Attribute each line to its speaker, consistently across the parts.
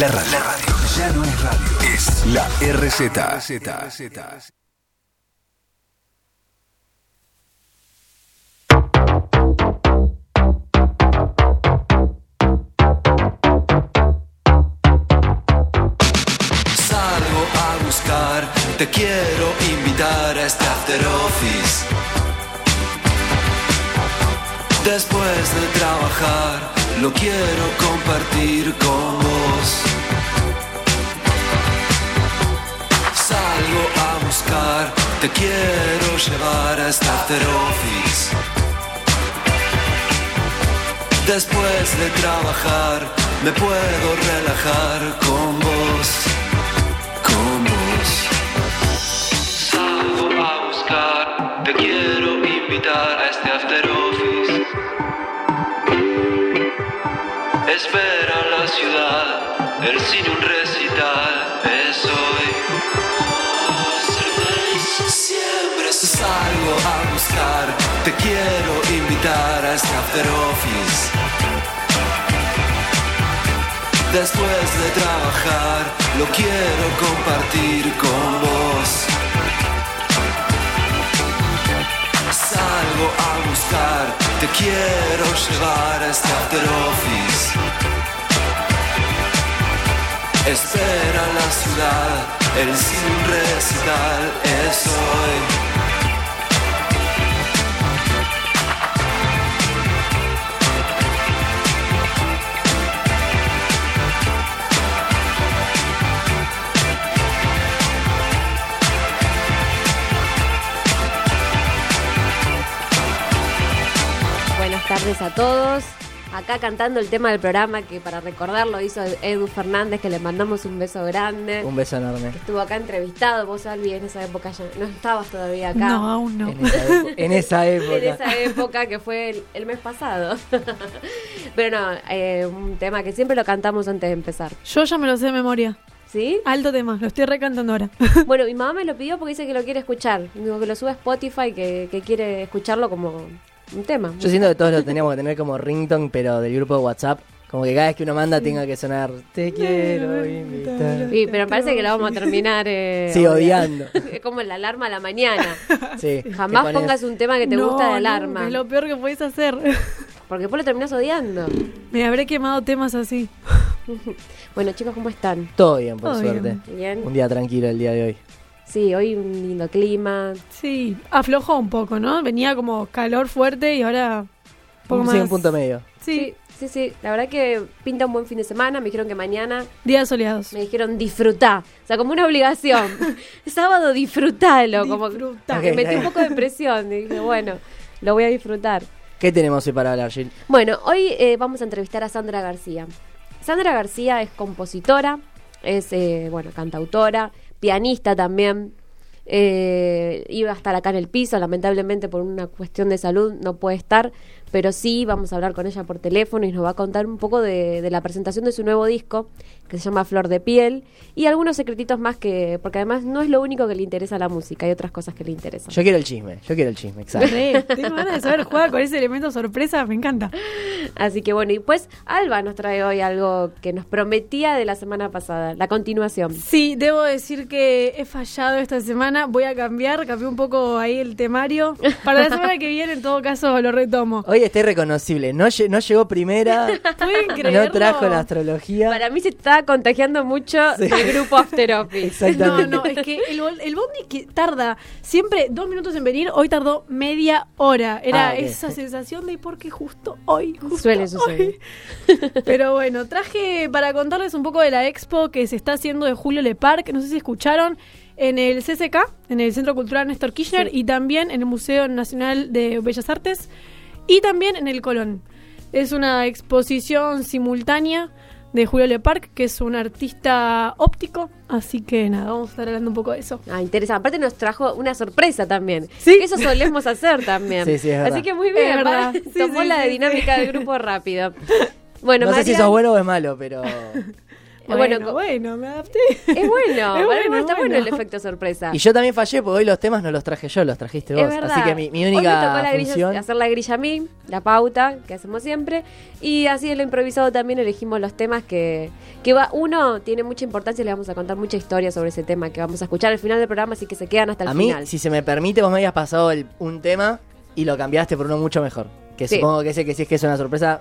Speaker 1: La radio. La radio ya no es radio, es la RZ.
Speaker 2: Salgo a buscar, te quiero invitar a este after office. Después de trabajar, lo quiero compartir con vos. Salgo a buscar, te quiero llevar a este after office. Después de trabajar, me puedo relajar con vos, con vos. Salgo a buscar, te quiero invitar a este after office. Espera la ciudad, el cine un recital, es hoy. Siempre salgo a buscar, te quiero invitar a este after office. Después de trabajar, lo quiero compartir con vos. Salgo a buscar, te quiero llevar a este office. Espera la ciudad, el sin recital es hoy.
Speaker 3: A todos. Acá cantando el tema del programa que para recordarlo hizo Edu Fernández, que le mandamos un beso grande.
Speaker 4: Un beso enorme.
Speaker 3: Estuvo acá entrevistado, vos Albi, en esa época ya no estabas todavía acá.
Speaker 5: No, aún no.
Speaker 4: En esa, epo- en esa época.
Speaker 3: En esa época que fue el, el mes pasado. Pero no, eh, un tema que siempre lo cantamos antes de empezar.
Speaker 5: Yo ya me lo sé de memoria.
Speaker 3: ¿Sí?
Speaker 5: Alto tema, lo estoy recantando ahora.
Speaker 3: Bueno, mi mamá me lo pidió porque dice que lo quiere escuchar. Digo que lo sube a Spotify, que, que quiere escucharlo como un tema.
Speaker 4: Yo siento que todos lo teníamos que tener como ringtone, pero del grupo de WhatsApp. Como que cada vez que uno manda tenga que sonar Te quiero invitar.
Speaker 3: Sí, pero me parece que lo vamos a terminar. Eh,
Speaker 4: Sí, odiando.
Speaker 3: Es como la alarma a la mañana.
Speaker 4: Sí,
Speaker 3: Jamás
Speaker 4: pones-
Speaker 3: pongas un tema que te
Speaker 5: No,
Speaker 3: gusta de alarma.
Speaker 5: Es lo peor que podéis hacer.
Speaker 3: Porque después lo terminas odiando.
Speaker 5: Me habré quemado temas así.
Speaker 3: Bueno, chicos, ¿cómo están?
Speaker 4: Todo bien, por
Speaker 5: Todo
Speaker 4: suerte.
Speaker 5: bien.
Speaker 3: ¿Bien?
Speaker 4: Un día tranquilo el día de hoy.
Speaker 3: Sí, hoy un lindo clima.
Speaker 5: Sí, aflojó un poco, ¿no? Venía como calor fuerte y ahora un poco
Speaker 4: Sí,
Speaker 5: más.
Speaker 4: un punto medio.
Speaker 5: Sí,
Speaker 3: Sí, sí, sí. La verdad que pinta un buen fin de semana. Me dijeron que mañana
Speaker 5: días soleados.
Speaker 3: me dijeron disfrutá. O sea, como una obligación. Sábado disfrutalo. Como
Speaker 5: Disfrutá.
Speaker 3: me metí un poco de presión. Y dije, bueno, lo voy a disfrutar.
Speaker 4: ¿Qué tenemos hoy para hablar, Jill?
Speaker 3: Bueno, hoy eh, vamos a entrevistar a Sandra García. Sandra García es compositora, es, eh, bueno, cantautora, pianista también. Eh, iba a estar acá en el piso, lamentablemente por una cuestión de salud no puede estar, pero sí vamos a hablar con ella por teléfono y nos va a contar un poco de, de la presentación de su nuevo disco, que se llama Flor de Piel, y algunos secretitos más que, porque además no es lo único que le interesa a la música, hay otras cosas que le interesan.
Speaker 4: Yo quiero el chisme, yo quiero el chisme, exacto.
Speaker 5: Tengo ganas de saber, juega con ese elemento sorpresa, me encanta.
Speaker 3: Así que bueno, y pues Alba nos trae hoy algo que nos prometía de la semana pasada, la continuación.
Speaker 5: Sí, debo decir que he fallado esta semana. Voy a cambiar, cambié un poco ahí el temario. Para la semana que viene, en todo caso, lo retomo.
Speaker 4: Hoy está irreconocible. No, no llegó primera, no trajo la astrología.
Speaker 3: Para mí se está contagiando mucho
Speaker 4: Sí.
Speaker 3: del grupo After Office.
Speaker 5: No,
Speaker 4: Exactamente.
Speaker 5: no, es que el, el bondi que tarda siempre dos minutos en venir, hoy tardó media hora. Era
Speaker 4: Ah,
Speaker 5: esa sensación de por qué justo hoy, justo
Speaker 3: Suele suceder.
Speaker 5: hoy. Pero bueno, traje para contarles un poco de la expo que se está haciendo de Julio Le Parc. No sé si escucharon en el CCK, en el Centro Cultural Néstor Kirchner,
Speaker 3: Sí.
Speaker 5: y también en el Museo Nacional de Bellas Artes, y también en el Colón. Es una exposición simultánea de Julio Le Parc, que es un artista óptico. Así que nada, vamos a estar hablando un poco de eso.
Speaker 3: Ah, interesante. Aparte nos trajo una sorpresa también.
Speaker 5: Sí.
Speaker 3: Eso solemos hacer también.
Speaker 4: Sí, sí, es verdad.
Speaker 3: Así que muy bien.
Speaker 5: Es verdad. Sí,
Speaker 3: Tomó
Speaker 5: sí,
Speaker 3: la
Speaker 5: sí,
Speaker 3: dinámica
Speaker 5: sí.
Speaker 3: del grupo rápido. Bueno,
Speaker 4: no sé si
Speaker 3: Marian-
Speaker 4: sos bueno o es malo, pero
Speaker 3: Bueno,
Speaker 5: Bueno, bueno, me adapté.
Speaker 3: Es bueno,
Speaker 5: Es
Speaker 3: mí
Speaker 5: bueno,
Speaker 3: está bueno
Speaker 5: bueno.
Speaker 3: el efecto sorpresa.
Speaker 4: Y yo también fallé porque hoy los temas no los traje yo, los trajiste vos.
Speaker 3: Es verdad.
Speaker 4: Así que mi, mi
Speaker 3: Hoy me tocó
Speaker 4: única
Speaker 3: la grilla- hacer la grilla a mí, la pauta que hacemos siempre. Y así en lo improvisado también elegimos los temas que, que va, uno tiene mucha importancia y le vamos a contar mucha historia sobre ese tema que vamos a escuchar al final del programa, así que se quedan hasta el
Speaker 4: A mí,
Speaker 3: final.
Speaker 4: si se me permite, vos me habías pasado el- un tema y lo cambiaste por uno mucho mejor. Que
Speaker 3: Sí.
Speaker 4: supongo que ese que si es que es una sorpresa,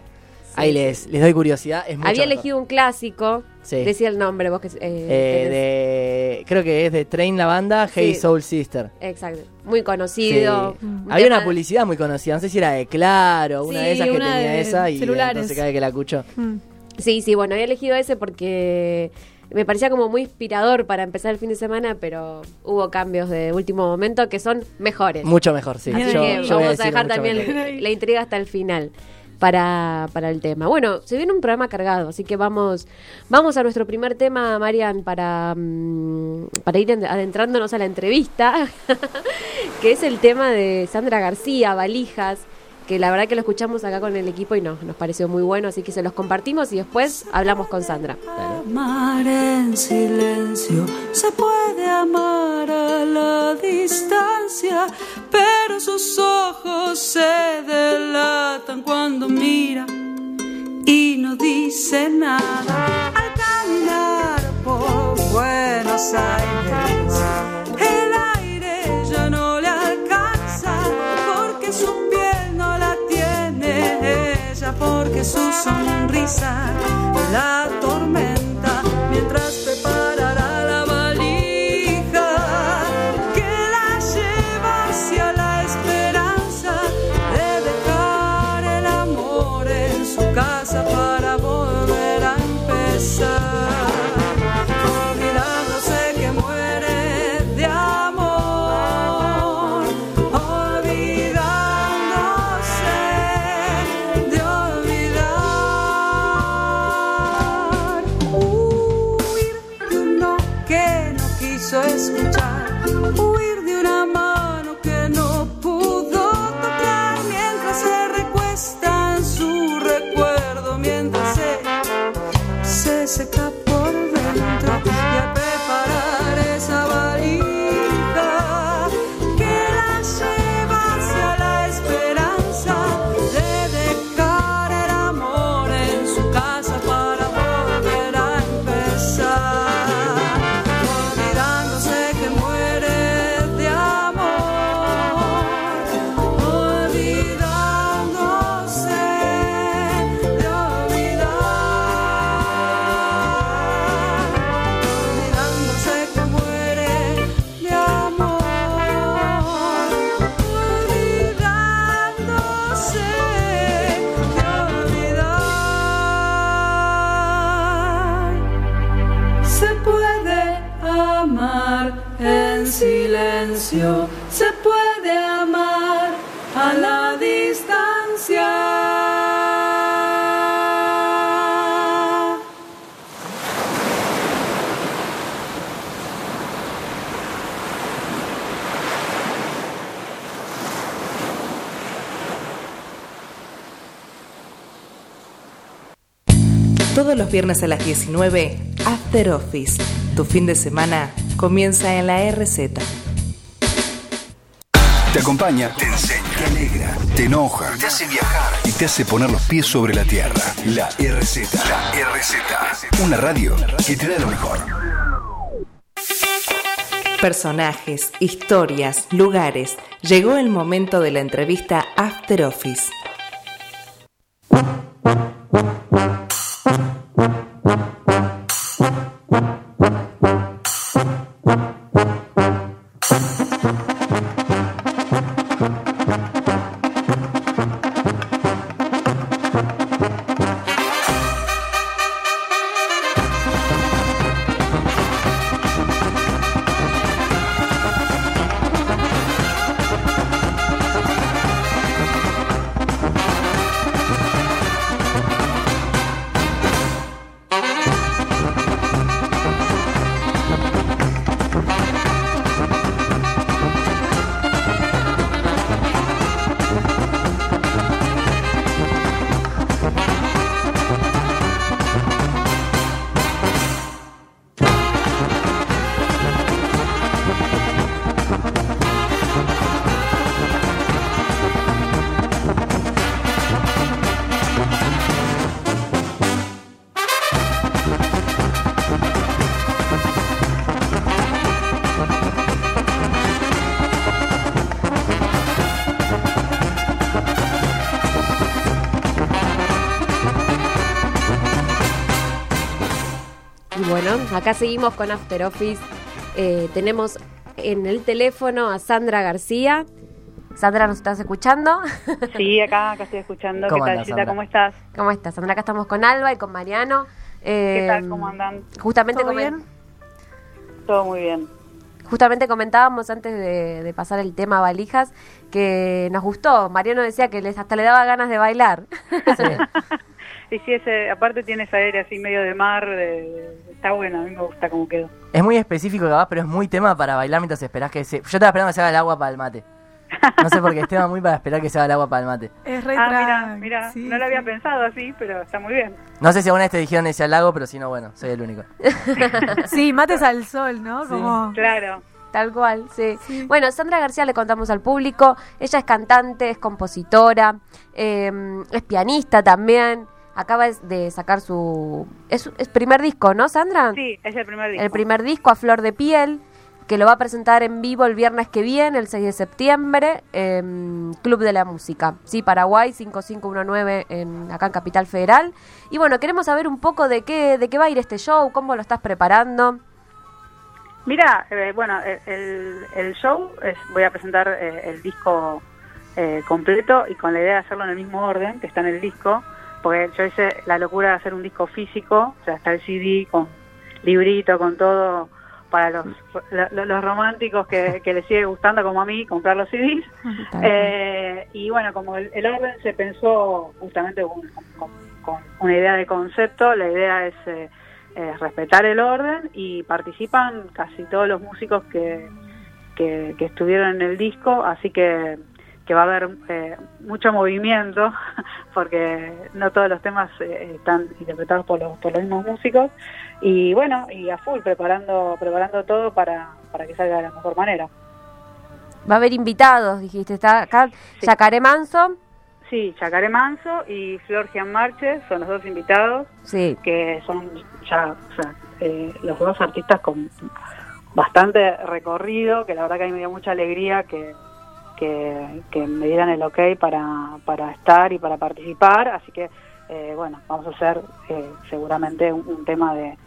Speaker 4: ahí
Speaker 3: sí.
Speaker 4: les, les doy curiosidad. Es mucho
Speaker 3: Había
Speaker 4: mejor.
Speaker 3: elegido un clásico,
Speaker 4: Sí.
Speaker 3: decía el nombre vos que eh,
Speaker 4: Eh, de, creo que es de Train la banda, Hey
Speaker 3: Sí.
Speaker 4: Soul Sister.
Speaker 3: Exacto, muy conocido.
Speaker 4: Sí.
Speaker 3: un
Speaker 4: Había una publicidad muy conocida, no sé si era de Claro, una de esas que tenía
Speaker 5: de
Speaker 4: esa y
Speaker 5: celulares.
Speaker 4: entonces cada vez que la escucho.
Speaker 5: Mm.
Speaker 3: Sí, sí, bueno, había elegido ese porque me parecía como muy inspirador para empezar el fin de semana, pero hubo cambios de último momento que son mejores.
Speaker 4: Mucho mejor, sí.
Speaker 5: Así
Speaker 4: Yo-
Speaker 3: que
Speaker 4: yo
Speaker 3: vamos a, dejar también
Speaker 4: mejor.
Speaker 3: la intriga hasta el final para, para el tema. Bueno, se viene un programa cargado, así que vamos, vamos a nuestro primer tema, Marian, para, mm, para ir en- adentrándonos a la entrevista, que es el tema de Sandra García, Valijas, que la verdad que lo escuchamos acá con el equipo y nos, nos pareció muy bueno, así que se los compartimos y después hablamos con Sandra.
Speaker 6: Amar en silencio, se puede amar a la distancia, pero sus ojos se delatan cuando mira y no dice nada. Al caminar por Buenos Aires, el su sonrisa la tormenta mientras no quiso escuchar
Speaker 7: Todos los viernes a las 19, After Office. Tu fin de semana comienza en la RZ.
Speaker 1: Te acompaña, te enseña, te alegra, te enoja, te hace viajar y te hace poner los pies sobre la tierra. La RZ. La RZ. Una radio que te da lo mejor.
Speaker 7: Personajes, historias, lugares. Llegó el momento de la entrevista After Office.
Speaker 3: Acá seguimos con After Office. Eh, tenemos en el teléfono a Sandra García. Sandra, ¿nos estás escuchando?
Speaker 8: Sí, acá, acá estoy escuchando.
Speaker 4: ¿Cómo
Speaker 8: ¿Qué tal?
Speaker 4: Sandra?
Speaker 8: ¿Cómo estás?
Speaker 3: ¿Cómo estás, Sandra? Acá estamos con Alba y con Mariano.
Speaker 8: ¿Qué
Speaker 3: Eh,
Speaker 8: tal? ¿Cómo andan?
Speaker 3: Justamente,
Speaker 5: ¿Todo bien?
Speaker 8: Todo muy bien.
Speaker 3: justamente comentábamos antes de, de pasar el tema valijas que nos gustó. Mariano decía que les hasta le daba ganas de bailar.
Speaker 8: Y sí, ese, aparte tiene ese aire así medio de mar, de- de- está bueno, a mí me gusta cómo quedó.
Speaker 4: Es muy específico capaz, pero es muy tema para bailar mientras esperás que se... Yo estaba esperando que se haga el agua para el mate. No sé por qué es tema muy para esperar que se haga el agua para el mate.
Speaker 5: Es re
Speaker 8: Ah, mira, mira,
Speaker 5: sí,
Speaker 8: no lo había
Speaker 5: sí.
Speaker 8: pensado así, pero está muy bien.
Speaker 4: No sé si alguna vez te dijeron ese al lago, pero si no, bueno, soy el único.
Speaker 5: Sí, mates al sol, ¿no?
Speaker 4: Sí.
Speaker 5: Como...
Speaker 8: Claro.
Speaker 3: Tal cual, sí. Bueno, Sandra García le contamos al público. Ella es cantante, es compositora, eh, es pianista también. Acaba de sacar su. Es, es primer disco, ¿no, Sandra?
Speaker 8: Sí, es el primer disco.
Speaker 3: El primer disco a flor de piel, que lo va a presentar en vivo el viernes que viene, el 6 de septiembre, en Club de la Música. Sí, Paraguay 5519 en, acá en Capital Federal. Y bueno, queremos saber un poco de qué, de qué va a ir este show, cómo lo estás preparando.
Speaker 8: Mira, eh, bueno, el, el- el show, es, voy a presentar eh, el disco eh, completo y con la idea de hacerlo en el mismo orden que está en el disco, porque yo hice la locura de hacer un disco físico, o sea, está el CD con librito, con todo, para los, lo- los románticos que, que les sigue gustando como a mí comprar los CDs. Eh, y bueno, como el, el orden se pensó justamente con, con- con una idea de concepto, la idea es eh, eh, respetar el orden y participan casi todos los músicos que, que, que estuvieron en el disco, así que, que va a haber eh, mucho movimiento, porque no todos los temas eh, están interpretados por los, por los mismos músicos, y bueno, y a full, preparando, preparando todo para, para que salga de la mejor manera.
Speaker 3: Va a haber invitados, dijiste. Está acá
Speaker 8: Sí.
Speaker 3: Yacaré Manso.
Speaker 8: Sí, Chacaré Manso y Flor Marche son los dos invitados,
Speaker 3: Sí.
Speaker 8: que son ya o sea, eh, los dos artistas con bastante recorrido, que la verdad que a mí me dio mucha alegría que, que, me dieran el ok para, para estar y para participar, así que eh, bueno, vamos a hacer eh, seguramente un, tema de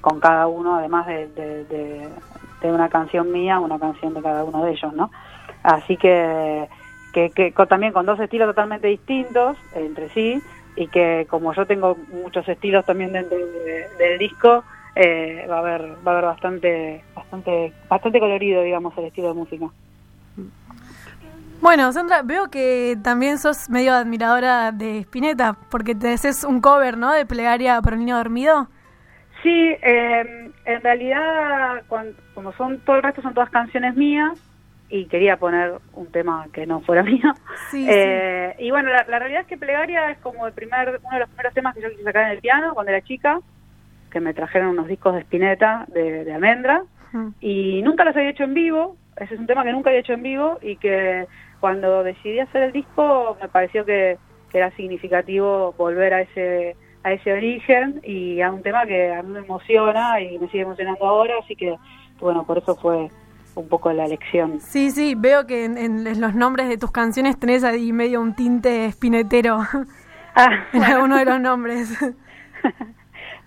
Speaker 8: con cada uno, además de, de, una canción mía, una canción de cada uno de ellos, ¿no? Así que, que, también con dos estilos totalmente distintos entre sí y que como yo tengo muchos estilos también dentro de- del disco, eh, va a haber va a haber bastante bastante bastante colorido, digamos, el estilo de música.
Speaker 5: Bueno, Sandra, veo que también sos medio admiradora de Spinetta, porque te haces un cover, ¿no? De Plegaria para un niño dormido.
Speaker 8: Sí, eh, en realidad, cuan- como son todo el resto son todas canciones mías y quería poner un tema que no fuera mío.
Speaker 5: Sí,
Speaker 8: Eh, Y bueno, la, la realidad es que Plegaria es como el primer uno de los primeros temas que yo quise sacar en el piano cuando era chica, que me trajeron unos discos de Spinetta de, de Almendra y nunca los había hecho en vivo. Ese es un tema que nunca había hecho en vivo y que cuando decidí hacer el disco me pareció que, que era significativo volver a ese a ese origen y a un tema que a mí me emociona y me sigue emocionando ahora, así que bueno, por eso fue un poco la elección.
Speaker 5: Sí, sí, veo que en, en los nombres de tus canciones tenés ahí medio un tinte spinetero
Speaker 8: Ah,
Speaker 5: en alguno de los nombres.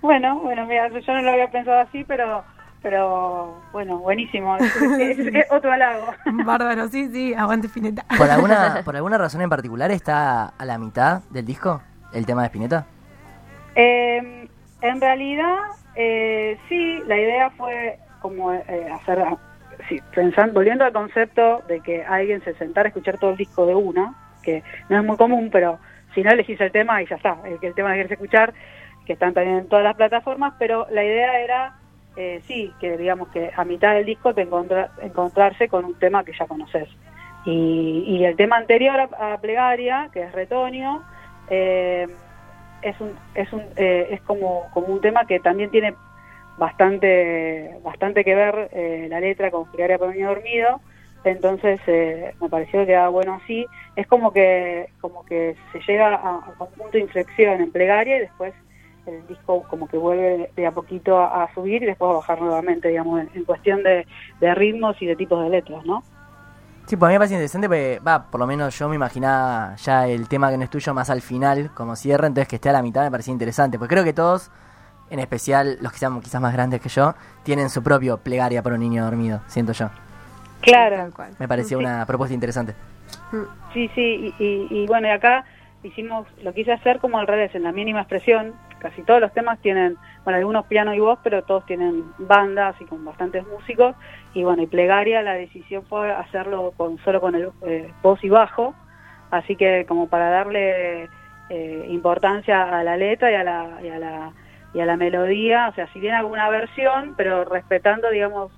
Speaker 8: Bueno, bueno, mira, yo no lo había pensado así, pero pero bueno, buenísimo. Es, es- es otro halago.
Speaker 5: Bárbaro, sí, sí, aguante Spinetta.
Speaker 4: ¿Por alguna, ¿Por alguna razón en particular está a la mitad del disco el tema de Spinetta?
Speaker 8: Eh, en realidad, eh, sí, la idea fue como eh, hacer, sí, pensando, volviendo al concepto de que alguien se sentara a escuchar todo el disco de una, que no es muy común, pero si no elegís el tema y ya está, el que el tema que quieres escuchar, que están también en todas las plataformas, pero la idea era, eh, sí, que digamos que a mitad del disco te encontra- encontrarse con un tema que ya conoces. Y, y el tema anterior a, Plegaria, que es Retoño, eh, es un, es un, eh, es como, como un tema que también tiene bastante, bastante que ver eh, la letra con Plegaria para niño dormido, entonces eh, me pareció que quedaba bueno así. Es como que, como que se llega a, a un punto de inflexión en Plegaria y después el disco como que vuelve de a poquito a, a subir y después a bajar nuevamente, digamos, en, en cuestión de, de ritmos y de tipos de letras, ¿no?
Speaker 4: Sí, pues a mí me parece interesante porque, va, por lo menos yo me imaginaba ya el tema que no es tuyo más al final, como cierre, entonces que esté a la mitad me parecía interesante. Pues creo que todos en especial los que sean quizás más grandes que yo, tienen su propio plegaria para un niño dormido, siento yo.
Speaker 8: Claro.
Speaker 3: Tal cual.
Speaker 4: Me pareció
Speaker 8: Sí.
Speaker 4: una propuesta interesante.
Speaker 8: Sí, sí, y, y- y bueno, y acá hicimos, lo quise hacer como al revés, en la mínima expresión. Casi todos los temas tienen, bueno, algunos piano y voz, pero todos tienen bandas y con bastantes músicos. Y bueno, y plegaria, la decisión fue hacerlo con solo con el eh, voz y bajo. Así que como para darle eh, importancia a la letra y a la, y a la y a la melodía, o sea, si bien alguna versión, pero respetando, digamos,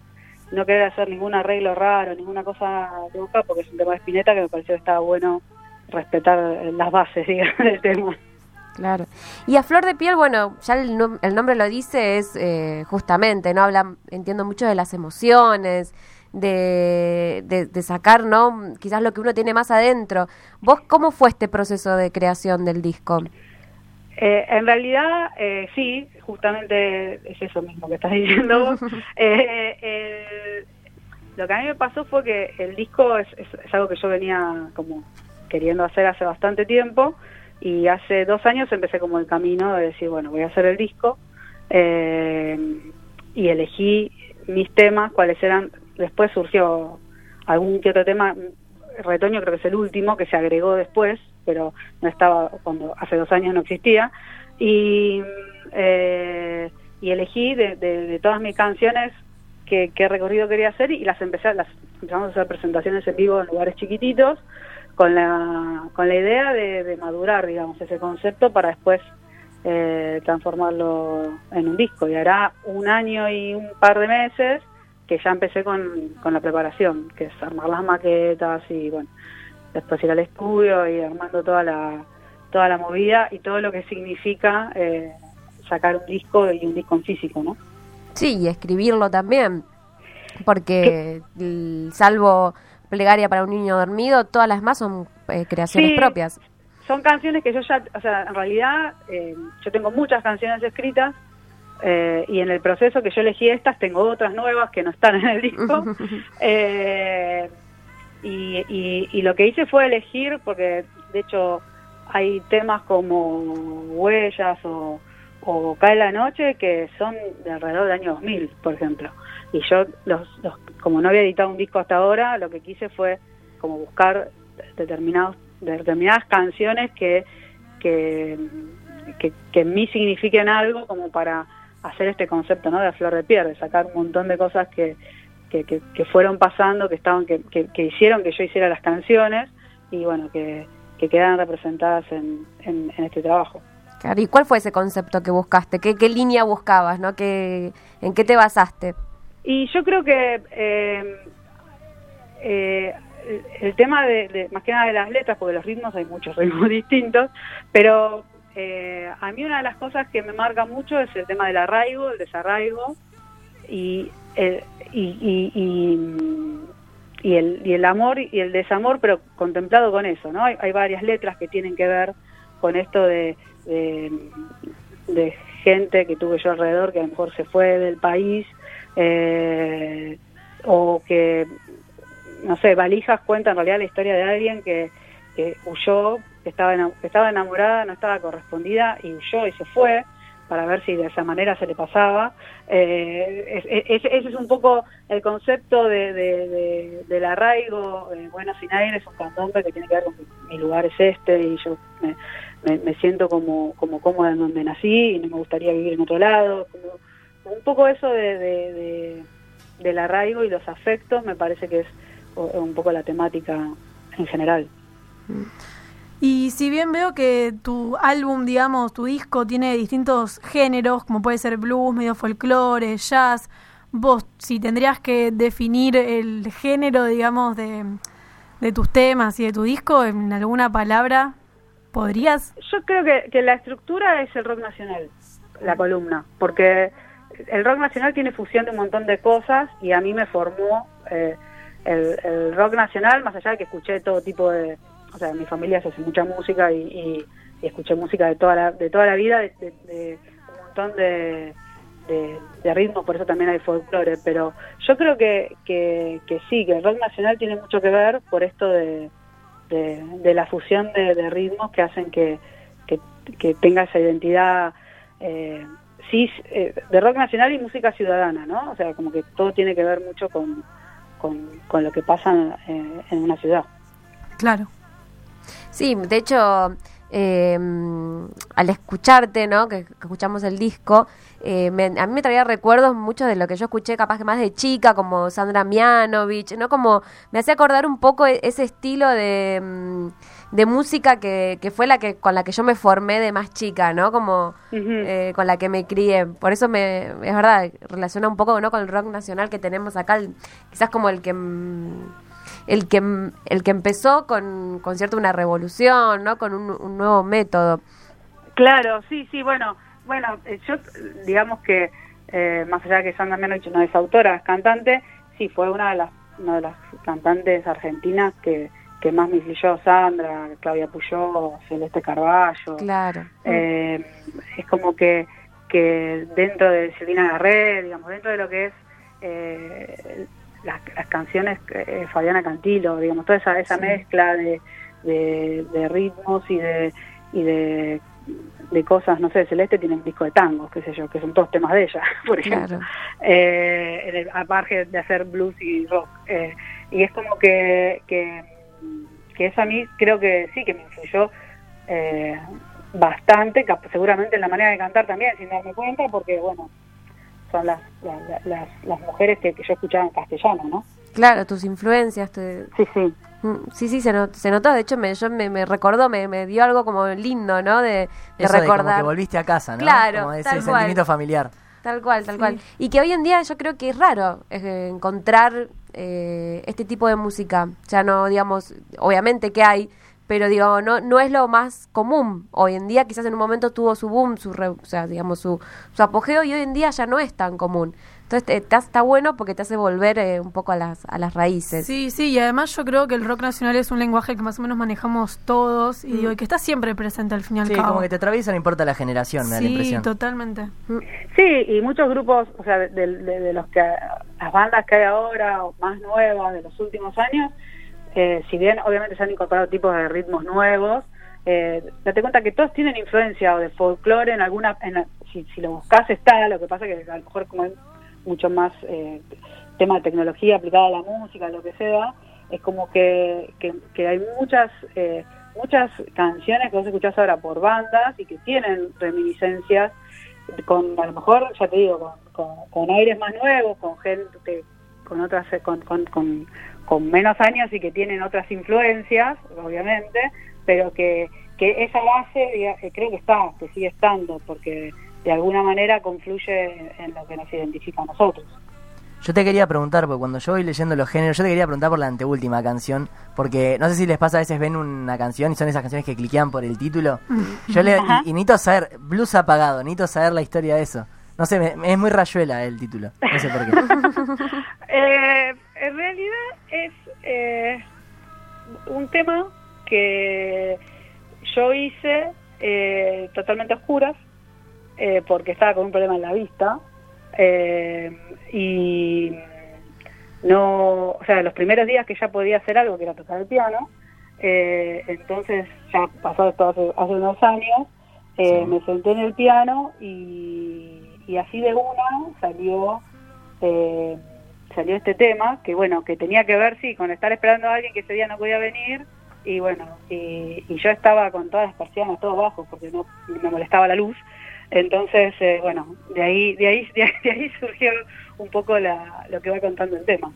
Speaker 8: no querer hacer ningún arreglo raro, ninguna cosa loca, porque es un tema de Spinetta que me pareció que estaba bueno respetar las bases, digamos, del tema.
Speaker 3: Claro. Y a flor de piel, bueno, ya el, nom- el nombre lo dice, es eh, justamente, ¿no? Habla, entiendo mucho de las emociones, de, de, de sacar, ¿no? Quizás lo que uno tiene más adentro. ¿Vos cómo fue este proceso de creación del disco?
Speaker 8: Eh, en realidad, eh, sí, justamente es eso mismo que estás diciendo vos. Eh, eh, lo que a mí me pasó fue que el disco es, es- es algo que yo venía como queriendo hacer hace bastante tiempo y hace dos años empecé como el camino de decir, bueno, voy a hacer el disco eh, y elegí mis temas, cuáles eran, después surgió algún que otro tema, Retoño creo que es el último que se agregó después, pero no estaba cuando hace dos años no existía y eh, y elegí de, de- todas mis canciones qué recorrido quería hacer y las empecé las empezamos a hacer presentaciones en vivo en lugares chiquititos con la con la idea de, de madurar digamos ese concepto para después eh, transformarlo en un disco y hará un año y un par de meses que ya empecé con, con la preparación que es armar las maquetas y bueno después ir al estudio y armando toda la toda la movida y todo lo que significa eh, sacar un disco y un disco en físico, ¿no?
Speaker 3: Sí, y escribirlo también. Porque, salvo Plegaria para un niño dormido, todas las más son eh, creaciones
Speaker 8: Sí.
Speaker 3: propias.
Speaker 8: Son canciones que yo ya, o sea, en realidad eh, yo tengo muchas canciones escritas eh, y en el proceso que yo elegí estas tengo otras nuevas que no están en el disco. Eh, y, y- y lo que hice fue elegir, porque de hecho hay temas como Huellas o, o Cae la Noche que son de alrededor del año 2000, por ejemplo. Y yo, los, los- como no había editado un disco hasta ahora, lo que quise fue como buscar determinados, determinadas canciones que, que, que, que en mí signifiquen algo como para hacer este concepto ¿no? de flor de piel, de sacar un montón de cosas que, que, que, fueron pasando, que estaban, que, que, hicieron que yo hiciera las canciones y bueno, que, que quedan representadas en, en, en este trabajo.
Speaker 3: Claro, ¿y cuál fue ese concepto que buscaste? ¿Qué, línea buscabas? ¿no? ¿Qué, ¿En qué te basaste?
Speaker 8: Y yo creo que eh, eh, el, tema de, más que nada de las letras, porque los ritmos hay muchos ritmos distintos, pero eh, a mí una de las cosas que me marca mucho es el tema del arraigo, el desarraigo y y el, amor y el desamor, pero contemplado con eso, ¿no? Hay varias letras que tienen que ver con esto de, de, de gente que tuve yo alrededor que a lo mejor se fue del país eh, o que, no sé, Valijas cuenta en realidad la historia de alguien que, que huyó, que estaba, que estaba enamorada, no estaba correspondida y huyó y se fue para ver si de esa manera se le pasaba. Eh, es- es- ese ese es un poco el concepto de, de- de- del arraigo. Eh, bueno, sin aire es un candombe que tiene que ver con que mi lugar es este y yo me, me- siento como, como cómoda en donde nací y no me gustaría vivir en otro lado. Un poco eso de, de- de- del arraigo y los afectos me parece que es un poco la temática en general.
Speaker 5: Y si bien veo que tu álbum, digamos, tu disco tiene distintos géneros, como puede ser blues, medio folclore, jazz, vos si tendrías que definir el género, digamos, de, de tus temas y de tu disco en alguna palabra, ¿podrías?
Speaker 8: Yo creo que, que la estructura es el rock nacional, la columna, porque el rock nacional tiene fusión de un montón de cosas y a mí me formó eh, el, rock nacional, más allá de que escuché todo tipo de... O sea, mi familia se hace mucha música y, y- escuché música de toda la, de toda la vida, de, de- un montón de, de, de ritmos, por eso también hay folclore, pero yo creo que, que sí, que el rock nacional tiene mucho que ver por esto de, de, de la fusión de, de ritmos que hacen que, que, que tenga esa identidad eh, sí, eh, de rock nacional y música ciudadana, ¿no? O sea, como que todo tiene que ver mucho con, con, lo que pasa en, en una ciudad.
Speaker 5: Claro.
Speaker 3: Sí, de hecho, eh, al escucharte, ¿no? Que, que escuchamos el disco, eh, me- a mí me traía recuerdos muchos de lo que yo escuché capaz que más de chica, como Sandra Mianovich, ¿no? Como me hacía acordar un poco e- ese estilo de, mm, de música que, que fue la que con la que yo me formé de más chica, ¿no? Como eh, con la que me crié. Por eso me, es verdad, relaciona un poco, ¿no? Con el rock nacional que tenemos acá, el- quizás como el que... mm, el que el que empezó con, con cierta una revolución, ¿no? Con un, un nuevo método.
Speaker 8: Claro, sí, sí, bueno, bueno, eh, yo digamos que eh, más allá de que Sandra Mianovich no es autora, es cantante, sí fue una de las una de las cantantes argentinas que, que más me influyó, Sandra, Claudia Puyó, Celeste Carballo.
Speaker 3: Claro.
Speaker 8: Eh, es como que, que dentro de Silvina Garré, digamos, dentro de lo que es eh, las, las canciones eh, Fabiana Cantilo, digamos, toda esa, esa mezcla de, de, de ritmos y de y de, de cosas, no sé, Celeste tiene un disco de tangos, qué sé yo, que son todos temas de ella, por ejemplo,
Speaker 3: Claro.
Speaker 8: eh, en el- aparte de hacer blues y rock. eh, y es como que, que, que eso a mí creo que sí, que me influyó eh, bastante, seguramente en la manera de cantar también, sin darme cuenta, porque bueno, son las, las, las, las mujeres que, que yo escuchaba en castellano, ¿no?
Speaker 3: Claro, tus influencias. te-
Speaker 8: Sí, sí.
Speaker 3: Mm, Sí, sí, se, not- se notó. De hecho, me, yo me, me recordó, me, me dio algo como lindo, ¿no? De, de
Speaker 4: Eso de como
Speaker 3: recordar.
Speaker 4: que volviste a casa, ¿no?
Speaker 3: Claro,
Speaker 4: Como ese
Speaker 3: tal cual.
Speaker 4: sentimiento familiar.
Speaker 3: Tal cual, tal cual. Y que hoy en día yo creo que es raro eh, encontrar eh, este tipo de música. Ya no, digamos, obviamente que hay, pero digo, no, no es lo más común. Hoy en día quizás en un momento tuvo su boom, su, re- o sea, digamos, su, su apogeo y hoy en día ya no es tan común. Entonces te- te hace- está bueno porque te hace volver eh, un poco a las, a las raíces.
Speaker 5: Sí, sí, y además yo creo que el rock nacional es un lenguaje que más o menos manejamos todos y digo, y que está siempre presente al fin y al
Speaker 4: Sí,
Speaker 5: cabo.
Speaker 4: como que te atraviesa, no importa la generación, me da la
Speaker 5: sí,
Speaker 4: impresión.
Speaker 5: totalmente.
Speaker 8: Sí, y muchos grupos, o sea, de, de- de los que las bandas que hay ahora, o más nuevas de los últimos años, eh, si bien obviamente se han incorporado tipos de ritmos nuevos, eh, date cuenta que todos tienen influencia o de folclore en alguna, en si, si lo buscas está, lo que pasa que a lo mejor como hay mucho más eh, tema de tecnología aplicada a la música, lo que sea, es como que, que, que hay muchas eh, muchas canciones que vos escuchás ahora por bandas y que tienen reminiscencias con a lo mejor ya te digo con, con, con aires más nuevos con gente con otras con, con, con, con menos años y que tienen otras influencias obviamente pero que, que esa base creo que está que sigue estando porque de alguna manera confluye en, lo que nos identifica a nosotros
Speaker 4: Yo te quería preguntar, porque cuando yo voy leyendo los géneros, yo te quería preguntar por la anteúltima canción, porque no sé si les pasa a veces ven una canción y son esas canciones que cliquean por el título. Yo le, y, y necesito saber, blues apagado, necesito saber la historia de eso. No sé, me- me- es muy rayuela el título, no sé por qué.
Speaker 8: Eh, en realidad es eh, un tema que yo hice eh, totalmente a oscuras eh, porque estaba con un problema en la vista y no, o sea, los primeros días que ya podía hacer algo que era tocar el piano, entonces ya pasado esto hace, hace unos años,
Speaker 4: Sí.
Speaker 8: me senté en el piano y, y así de una salió salió este tema que bueno que tenía que ver sí con estar esperando a alguien que ese día no podía venir y bueno y, y yo estaba con todas las persianas todo bajo porque no me molestaba la luz. Entonces eh, bueno de ahí de ahí de ahí, de ahí surgió un poco la, lo que va contando el tema.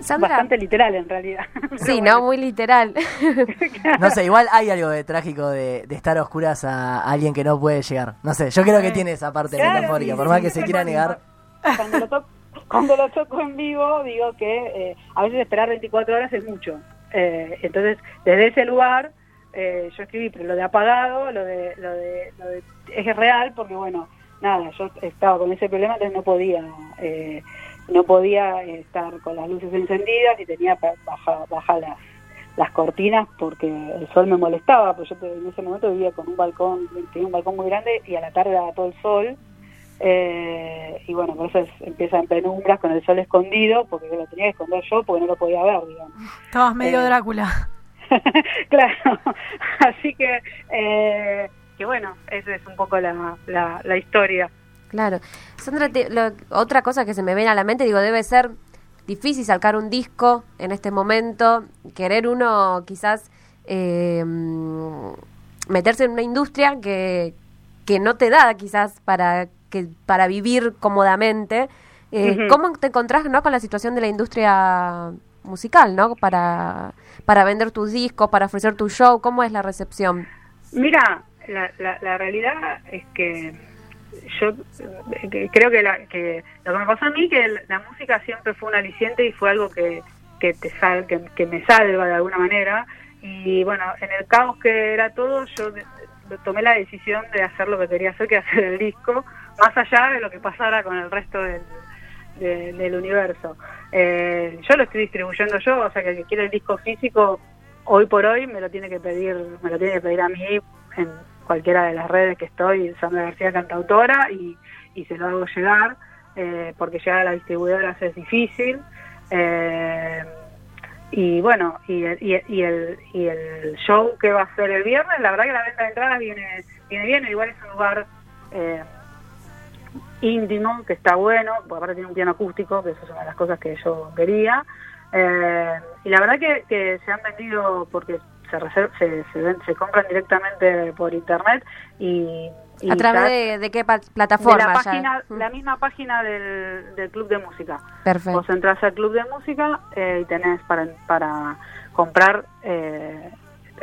Speaker 3: Sandra,
Speaker 8: bastante literal en realidad.
Speaker 3: Sí, no, muy literal.
Speaker 4: No sé, igual hay algo de trágico de, de estar a oscuras a alguien que no puede llegar. No sé, yo creo que tiene esa parte
Speaker 8: Claro,
Speaker 4: metafórica,
Speaker 8: sí,
Speaker 4: por
Speaker 8: sí,
Speaker 4: más
Speaker 8: sí,
Speaker 4: que se quiera negar.
Speaker 8: cuando lo, to- cuando lo toco en vivo digo que eh, a veces esperar 24 horas es mucho. Eh, entonces, desde ese lugar eh, yo escribí, pero lo de apagado, lo de, lo de, lo de es real porque bueno, nada, yo estaba con ese problema, entonces no podía no podía estar con las luces encendidas y tenía pa- baja, las las cortinas porque el sol me molestaba, pues yo en ese momento vivía con un balcón, tenía un balcón muy grande y a la tarde daba todo el sol eh, y bueno, por eso es- empieza en penumbras con el sol escondido, porque lo tenía que esconder yo porque no lo podía ver, digamos.
Speaker 5: Estabas medio
Speaker 8: Eh,
Speaker 5: Drácula.
Speaker 8: claro, así que, eh, que bueno, esa es un poco la, la, la historia.
Speaker 3: Claro. Sandra, te- lo- otra cosa que se me viene a la mente, digo, debe ser difícil sacar un disco en este momento, querer uno quizás eh, mm, meterse en una industria que, que no te da quizás para, que, para vivir cómodamente. Eh. ¿Cómo te encontrás ¿no? con la situación de la industria musical, ¿no? Para, para vender tus discos, para ofrecer tu show, ¿cómo es la recepción?
Speaker 8: Mira, la, la, la realidad es que yo que creo que, la- que lo que me pasó a mí que la música siempre fue un aliciente y fue algo que, que te sal, que, que me salva de alguna manera y bueno en el caos que era todo yo tomé la decisión de hacer lo que quería hacer que hacer el disco más allá de lo que pasara con el resto del, de- del universo. Eh, yo lo estoy distribuyendo yo o sea que el que quiere el disco físico hoy por hoy me lo tiene que pedir me lo tiene que pedir a mí en cualquiera de las redes que estoy. Sandra García cantautora y, y se lo hago llegar eh, porque llegar a las distribuidoras es difícil. Eh, y bueno y, y, y el y el show que va a ser el viernes la verdad que la venta de entradas viene viene bien igual es un lugar eh, íntimo, que está bueno, porque aparte tiene un piano acústico, que eso es una de las cosas que yo quería. Eh, y la verdad que, que se han vendido porque se, se, se, ven- se compran directamente por internet y, y
Speaker 3: ¿A través de, de qué plataforma?
Speaker 8: de la página,
Speaker 3: Mm.
Speaker 8: la misma página del, del club de música.
Speaker 3: Perfecto.
Speaker 8: Vos entras al club de música eh, y tenés para, para comprar, eh,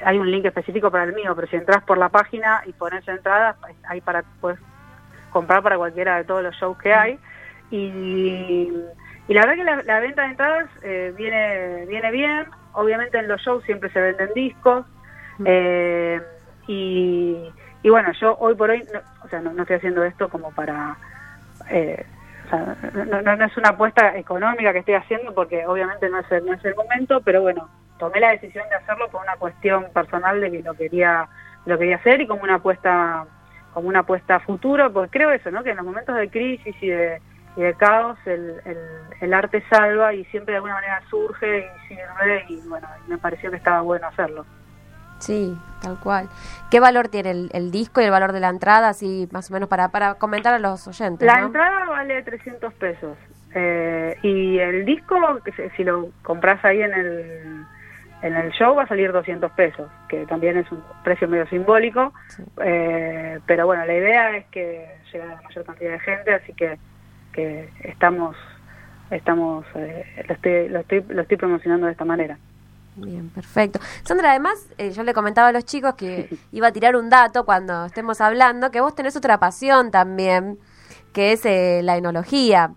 Speaker 8: hay un link específico para el mío, pero si entras por la página y pones entradas, hay para puedes comprar para cualquiera de todos los shows que hay. Y, y la verdad que la, la venta de entradas eh, viene, viene bien. Obviamente en los shows siempre se venden discos. eh, y, y bueno, yo hoy por hoy, no, o sea, no, no estoy haciendo esto como para... eh, o sea, no, no- no es una apuesta económica que estoy haciendo porque obviamente no es, el, no es el momento, pero bueno, tomé la decisión de hacerlo por una cuestión personal de que lo quería lo quería hacer y como una apuesta como una apuesta a futuro, porque creo eso, ¿no? Que en los momentos de crisis y de, y de caos el, el, el arte salva y siempre de alguna manera surge y sirve y bueno, me pareció que estaba bueno hacerlo.
Speaker 3: Sí, tal cual. ¿Qué valor tiene el, el disco y el valor de la entrada? Así, más o menos, para, para comentar a los oyentes.
Speaker 8: La
Speaker 3: ¿no?
Speaker 8: entrada vale 300 pesos eh, y el disco, si lo compras ahí en el, en el show, va a salir 200 pesos, que también es un precio medio simbólico, eh, pero bueno, la idea es que llegue a la mayor cantidad de gente, así que, que estamos, estamos eh, lo, estoy, lo, estoy, lo estoy promocionando de esta manera.
Speaker 3: Bien, perfecto. Sandra, además, eh, yo le comentaba a los chicos que iba a tirar un dato cuando estemos hablando, que vos tenés otra pasión también, que es eh, la enología,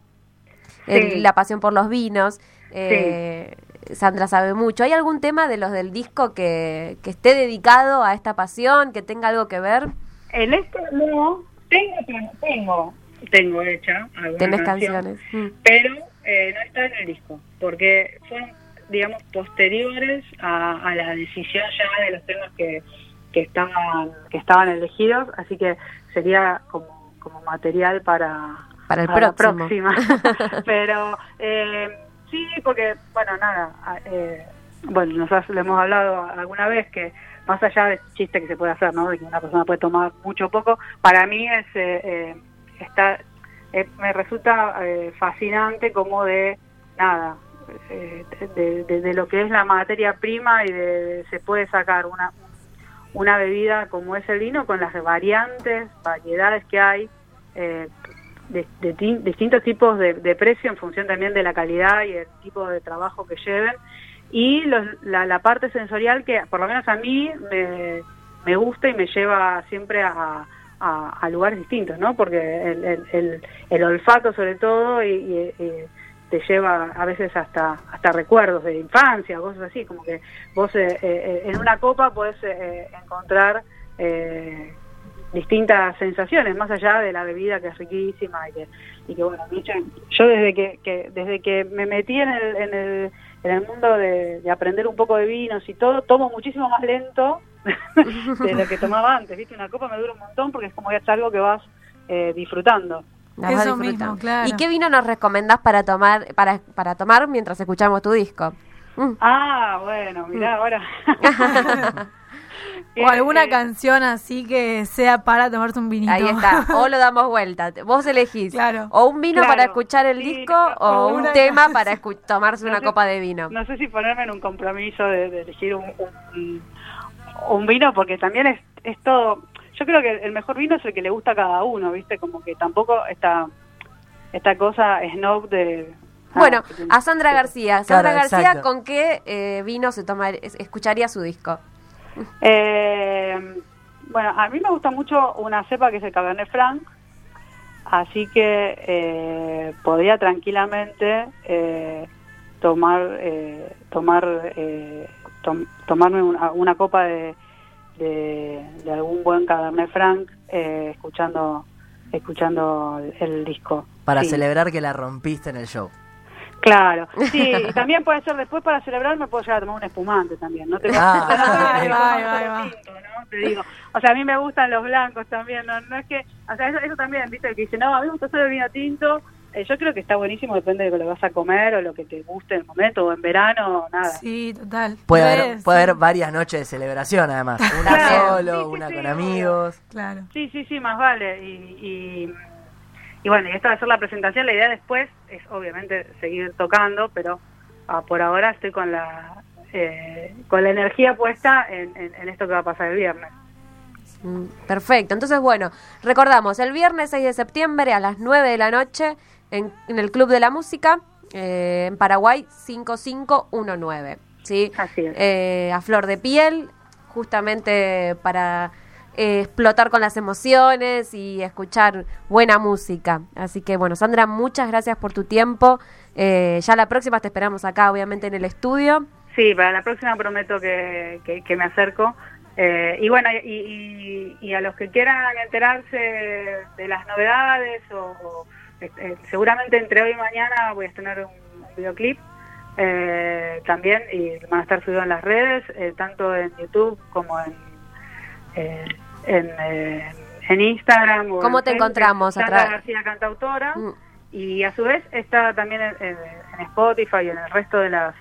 Speaker 3: el-
Speaker 8: Sí.
Speaker 3: la pasión por los vinos. Eh, Sandra sabe mucho. ¿Hay algún tema de los del disco que, que esté dedicado a esta pasión, que tenga algo que ver?
Speaker 8: En este no, tengo, tengo, tengo hecha alguna
Speaker 3: Tenés
Speaker 8: canción.
Speaker 3: canciones. Mm.
Speaker 8: pero eh, no está en el disco, porque fueron, digamos, posteriores a, a la decisión ya de los temas que, que estaban que estaban elegidos, así que sería como, como material para,
Speaker 3: Para el
Speaker 8: la
Speaker 3: próximo.
Speaker 8: próxima. pero eh, sí, porque, bueno, nada, eh, bueno, nosotros le hemos hablado alguna vez que más allá del chiste que se puede hacer, ¿no? De que una persona puede tomar mucho o poco, para mí es eh, eh, está eh, me resulta fascinante como de nada de, de- de lo que es la materia prima y de, se puede sacar una una bebida como es el vino con las variantes variedades que hay eh, de, de ti- distintos tipos de, de precio en función también de la calidad y el tipo de trabajo que lleven y los- la, la parte sensorial que por lo menos a mí me, me gusta y me lleva siempre a, a- lugares distintos, ¿no? Porque el, el- el- el olfato sobre todo y te lleva a veces hasta hasta recuerdos de infancia, cosas así, como que vos eh, eh, en una copa podés eh, encontrar eh, distintas sensaciones más allá de la bebida que es riquísima y que, y que bueno, yo desde que, que- desde que me metí en el, en el, en el mundo de, de aprender un poco de vinos y todo, tomo muchísimo más lento de lo que tomaba antes, ¿viste? Una copa me dura un montón porque es como que es algo que vas eh, disfrutando.
Speaker 6: Eso
Speaker 3: disfrutando.
Speaker 6: mismo, claro.
Speaker 3: ¿Y qué vino nos recomendás para tomar para, para tomar mientras escuchamos tu disco? Mm.
Speaker 8: Ah, bueno, mirá, ahora.
Speaker 9: O alguna
Speaker 8: Eh,
Speaker 9: canción así que sea para tomarte un vinito.
Speaker 3: Ahí está. O lo damos vuelta. Vos elegís.
Speaker 9: Claro.
Speaker 3: O un vino
Speaker 8: Claro.
Speaker 3: para escuchar el
Speaker 8: Sí,
Speaker 3: disco
Speaker 8: o
Speaker 3: o un tema para escu- tomarse una
Speaker 8: sé-
Speaker 3: copa de vino.
Speaker 8: No sé si ponerme en un compromiso de, de elegir un, un, un vino, porque también es, es todo. Yo creo que el mejor vino es el que le gusta a cada uno, ¿viste? Como que tampoco esta, esta cosa snob de. ah,
Speaker 3: Bueno, a Sandra. García. Sandra
Speaker 4: Claro,
Speaker 3: García,
Speaker 4: exacto.
Speaker 3: ¿con qué eh, vino se toma, es- escucharía su disco?
Speaker 8: Eh, bueno, a mí me gusta mucho una cepa que es el Cabernet Franc, así que eh, podría tranquilamente eh, tomar eh, tomar eh, tom- tomarme una, una copa de, de, de algún buen Cabernet Franc eh, escuchando escuchando el, el disco.
Speaker 4: Para
Speaker 8: Sí.
Speaker 4: celebrar que la rompiste en el show.
Speaker 8: Claro, sí, y también puede ser después para celebrar me puedo llegar a tomar un espumante también, no te digo, o sea, a mí me gustan los blancos también, no, no es que, o sea, eso, eso también, viste, el que dice, no, a mí me gusta solo el vino tinto, eh, yo creo que está buenísimo, depende de lo que vas a comer o lo que te guste en el momento, o en verano, nada.
Speaker 9: Sí, total.
Speaker 4: Puede haber, puede haber varias noches de celebración además. Una
Speaker 8: Claro.
Speaker 4: solo,
Speaker 8: Sí, sí,
Speaker 4: una
Speaker 8: sí,
Speaker 4: con amigos.
Speaker 9: Claro.
Speaker 8: Sí, sí, sí, más vale. Y, y, y bueno, y esto de hacer la presentación, la idea después es obviamente seguir tocando, pero ah, por ahora estoy con la eh, con la energía puesta en, en- en esto que va a pasar el viernes.
Speaker 3: Mm, Perfecto. Entonces, bueno, recordamos, el viernes 6 de septiembre a las 9 de la noche en, en el Club de la Música, eh, en Paraguay 5519. ¿sí?
Speaker 8: Así es.
Speaker 3: Eh, a flor de piel, justamente para eh, explotar con las emociones y escuchar buena música. Así que, bueno, Sandra, muchas gracias por tu tiempo. Eh, ya la próxima te esperamos acá, obviamente, en el estudio.
Speaker 8: Sí, para la próxima prometo que, que, que me acerco. Eh, y bueno, y, a los que quieran enterarse de las novedades, o, eh, seguramente entre hoy y mañana voy a tener un videoclip eh, también y van a estar subidos en las redes, tanto en YouTube como en, eh, en, eh, en Instagram. o
Speaker 3: ¿Cómo
Speaker 8: en
Speaker 3: te
Speaker 8: Facebook,
Speaker 3: encontramos?
Speaker 8: Sandra García, cantautora.
Speaker 3: Mm.
Speaker 8: Y a su vez está también en, Spotify y en el resto de las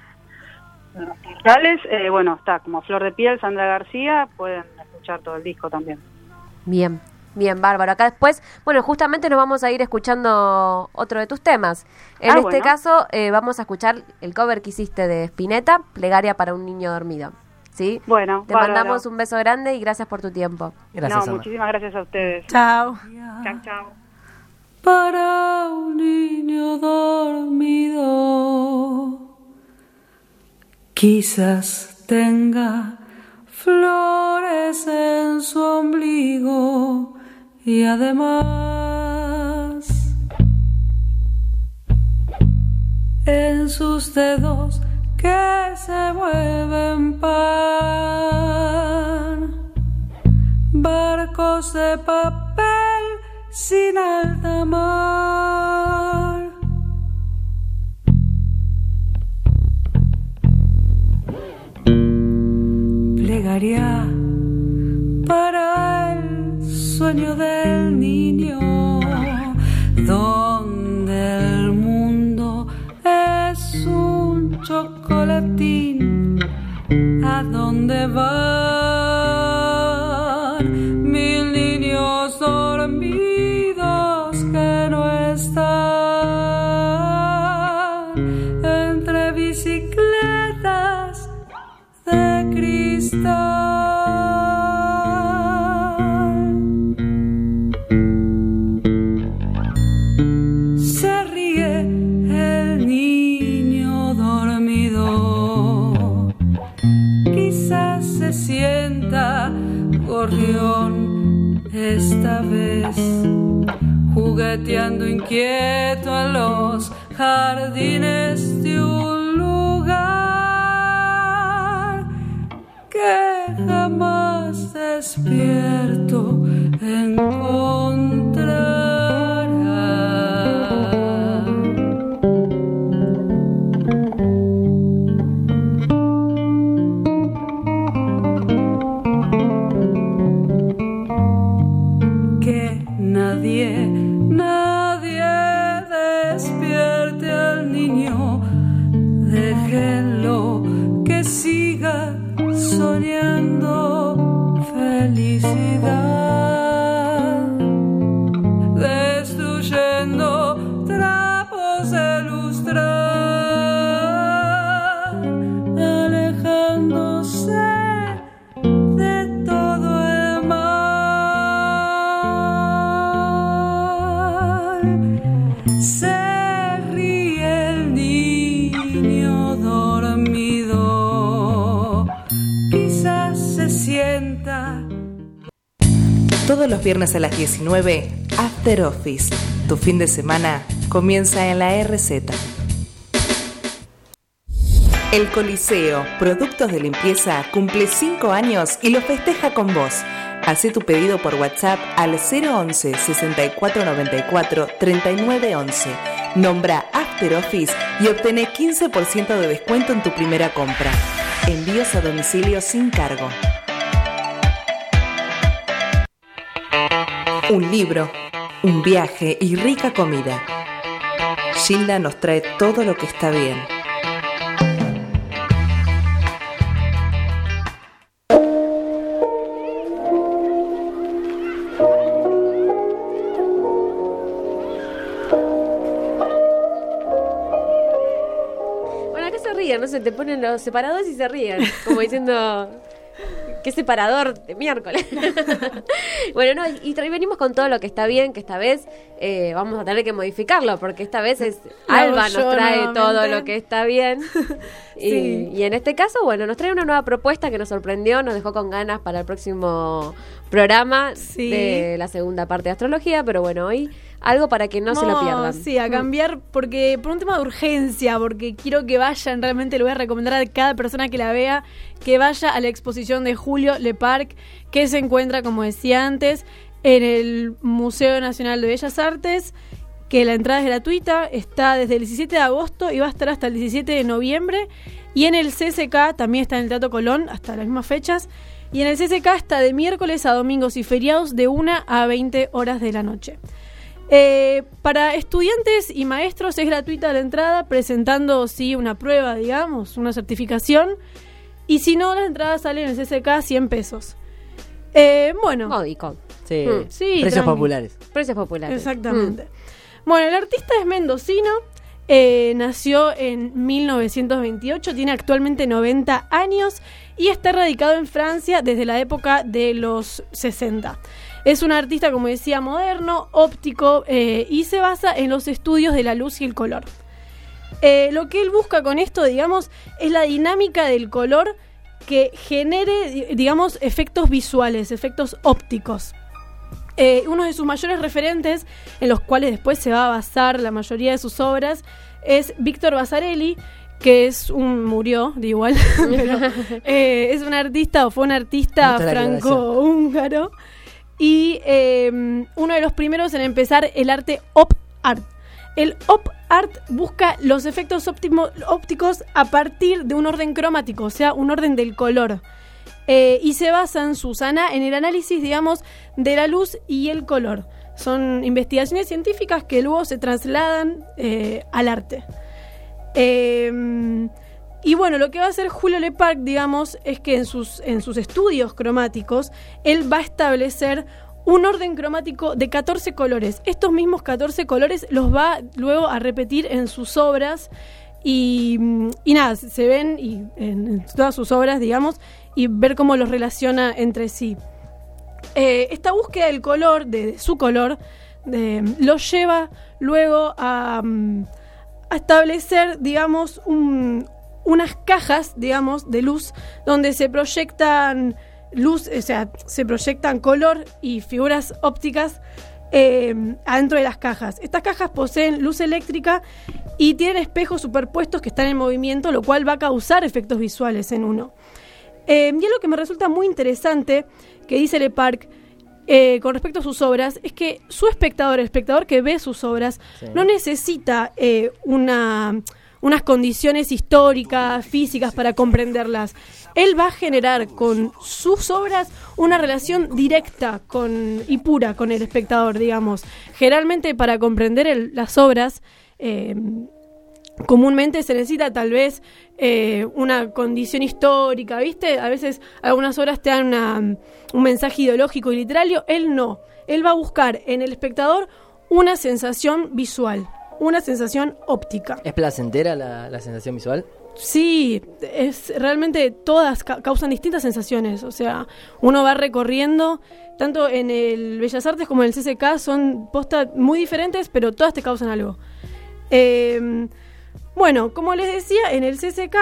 Speaker 8: portales. Eh, bueno, está como Flor de Piel, Sandra García. Pueden escuchar todo el disco también.
Speaker 3: Bien, bien, bárbaro. Acá después, bueno, justamente nos vamos a ir escuchando otro de tus temas. En
Speaker 8: Ah,
Speaker 3: este
Speaker 8: bueno.
Speaker 3: caso, eh, vamos a escuchar el cover que hiciste de Spinetta, Plegaria para un niño dormido. ¿Sí?
Speaker 8: Bueno,
Speaker 3: Te
Speaker 8: bárbaro.
Speaker 3: mandamos un beso grande y gracias por tu tiempo.
Speaker 4: Gracias,
Speaker 8: no, muchísimas gracias a ustedes.
Speaker 9: Chao.
Speaker 8: Chao, chao.
Speaker 6: para un niño dormido. Quizás tenga flores en su ombligo y además en sus dedos que se vuelven pan barcos de papel sin alta mar.
Speaker 7: Todos los viernes a las 19, After Office. Tu fin de semana comienza en la RZ. El Coliseo, productos de limpieza, cumple 5 años y lo festeja con vos. Hacé tu pedido por WhatsApp al 011 6494 3911. Nombra After Office y obtené 15% de descuento en tu primera compra. Envíos a domicilio sin cargo. Un libro, un viaje y rica comida. Gilda nos trae todo lo que está bien.
Speaker 3: Bueno, acá se ríen, no sé, te ponen los separadores y se ríen, como diciendo, qué separador de miércoles. bueno, no, y, venimos con todo lo que está bien, que esta vez eh, vamos a tener que modificarlo, porque esta vez es Alba nos trae
Speaker 5: nuevamente.
Speaker 3: todo lo que está bien. y en este caso, bueno, nos trae una nueva propuesta que nos sorprendió, nos dejó con ganas para el próximo programa
Speaker 5: Sí.
Speaker 3: de la segunda parte de astrología, pero bueno, hoy algo para que no se lo pierdan.
Speaker 5: Sí, a cambiar porque por un tema de urgencia, porque quiero que vayan, realmente le voy a recomendar a cada persona que la vea que vaya a la exposición de Julio Le Parc, que se encuentra, como decía antes, en el Museo Nacional de Bellas Artes, que la entrada es gratuita, está desde el 17 de agosto y va a estar hasta el 17 de noviembre, y en el CCK también está en el Teatro Colón hasta las mismas fechas. Y en el CCK está de miércoles a domingos y feriados de 1 a 20 horas de la noche. Eh, para estudiantes y maestros es gratuita la entrada, presentando sí una prueba, digamos, una certificación. Y si no, las entradas salen en el CCK 100 pesos. Eh, bueno,
Speaker 3: Módico.
Speaker 4: Sí,
Speaker 3: Mm.
Speaker 5: Sí,
Speaker 4: precios
Speaker 5: tranqui.
Speaker 4: populares.
Speaker 3: Precios populares.
Speaker 5: exactamente. Bueno, el artista es mendocino, eh, nació en 1928, tiene actualmente 90 años y está radicado en Francia desde la época de los 60. Es un artista, como decía, moderno, óptico eh, y se basa en los estudios de la luz y el color. Eh, lo que él busca con esto, digamos, es la dinámica del color que genere, di- digamos, efectos visuales, efectos ópticos. Eh, uno de sus mayores referentes, en los cuales después se va a basar la mayoría de sus obras, es Víctor Basarelli, que es un murió, de igual, pero, eh, es un artista o fue un artista franco-húngaro y eh, uno de los primeros en empezar el arte op art. El op art busca los efectos óptimo- ópticos a partir de un orden cromático, o sea, un orden del color. Eh, y se basa en Susana en el análisis, digamos, de la luz y el color. Son investigaciones científicas que luego se trasladan eh, al arte. Eh, y bueno, lo que va a hacer Julio Leparc, digamos, es que en sus, en sus estudios cromáticos, él va a establecer un orden cromático de 14 colores. Estos mismos 14 colores los va luego a repetir en sus obras y, y nada, se ven y en, todas sus obras, digamos, y ver cómo los relaciona entre sí. Eh, esta búsqueda del color, de, de su color, de, lo lleva luego a, mm, a establecer, digamos, un- unas cajas, digamos, de luz donde se proyectan luz, o sea, se proyectan color y figuras ópticas eh, adentro de las cajas. Estas cajas poseen luz eléctrica y tienen espejos superpuestos que están en movimiento, lo cual va a causar efectos visuales en uno. Eh, y algo que me resulta muy interesante que dice Le Parc eh, con respecto a sus obras es que su espectador, el espectador que ve sus obras,
Speaker 4: Sí.
Speaker 5: no necesita eh, una, unas condiciones históricas, físicas para comprenderlas. Él va a generar con sus obras una relación directa con, y pura con el espectador, digamos. Generalmente para comprender el- las obras, eh, comúnmente se necesita tal vez eh, una condición histórica, ¿viste? A veces algunas obras te dan una- un mensaje ideológico y literario, él no. Él va a buscar en el espectador una sensación visual, una sensación óptica.
Speaker 4: ¿Es placentera la, la sensación visual?
Speaker 5: Sí, es realmente todas ca- causan distintas sensaciones. O sea, uno va recorriendo, tanto en el Bellas Artes como en el CCK, son postas muy diferentes, pero todas te causan algo. Eh, bueno, como les decía, en el CCK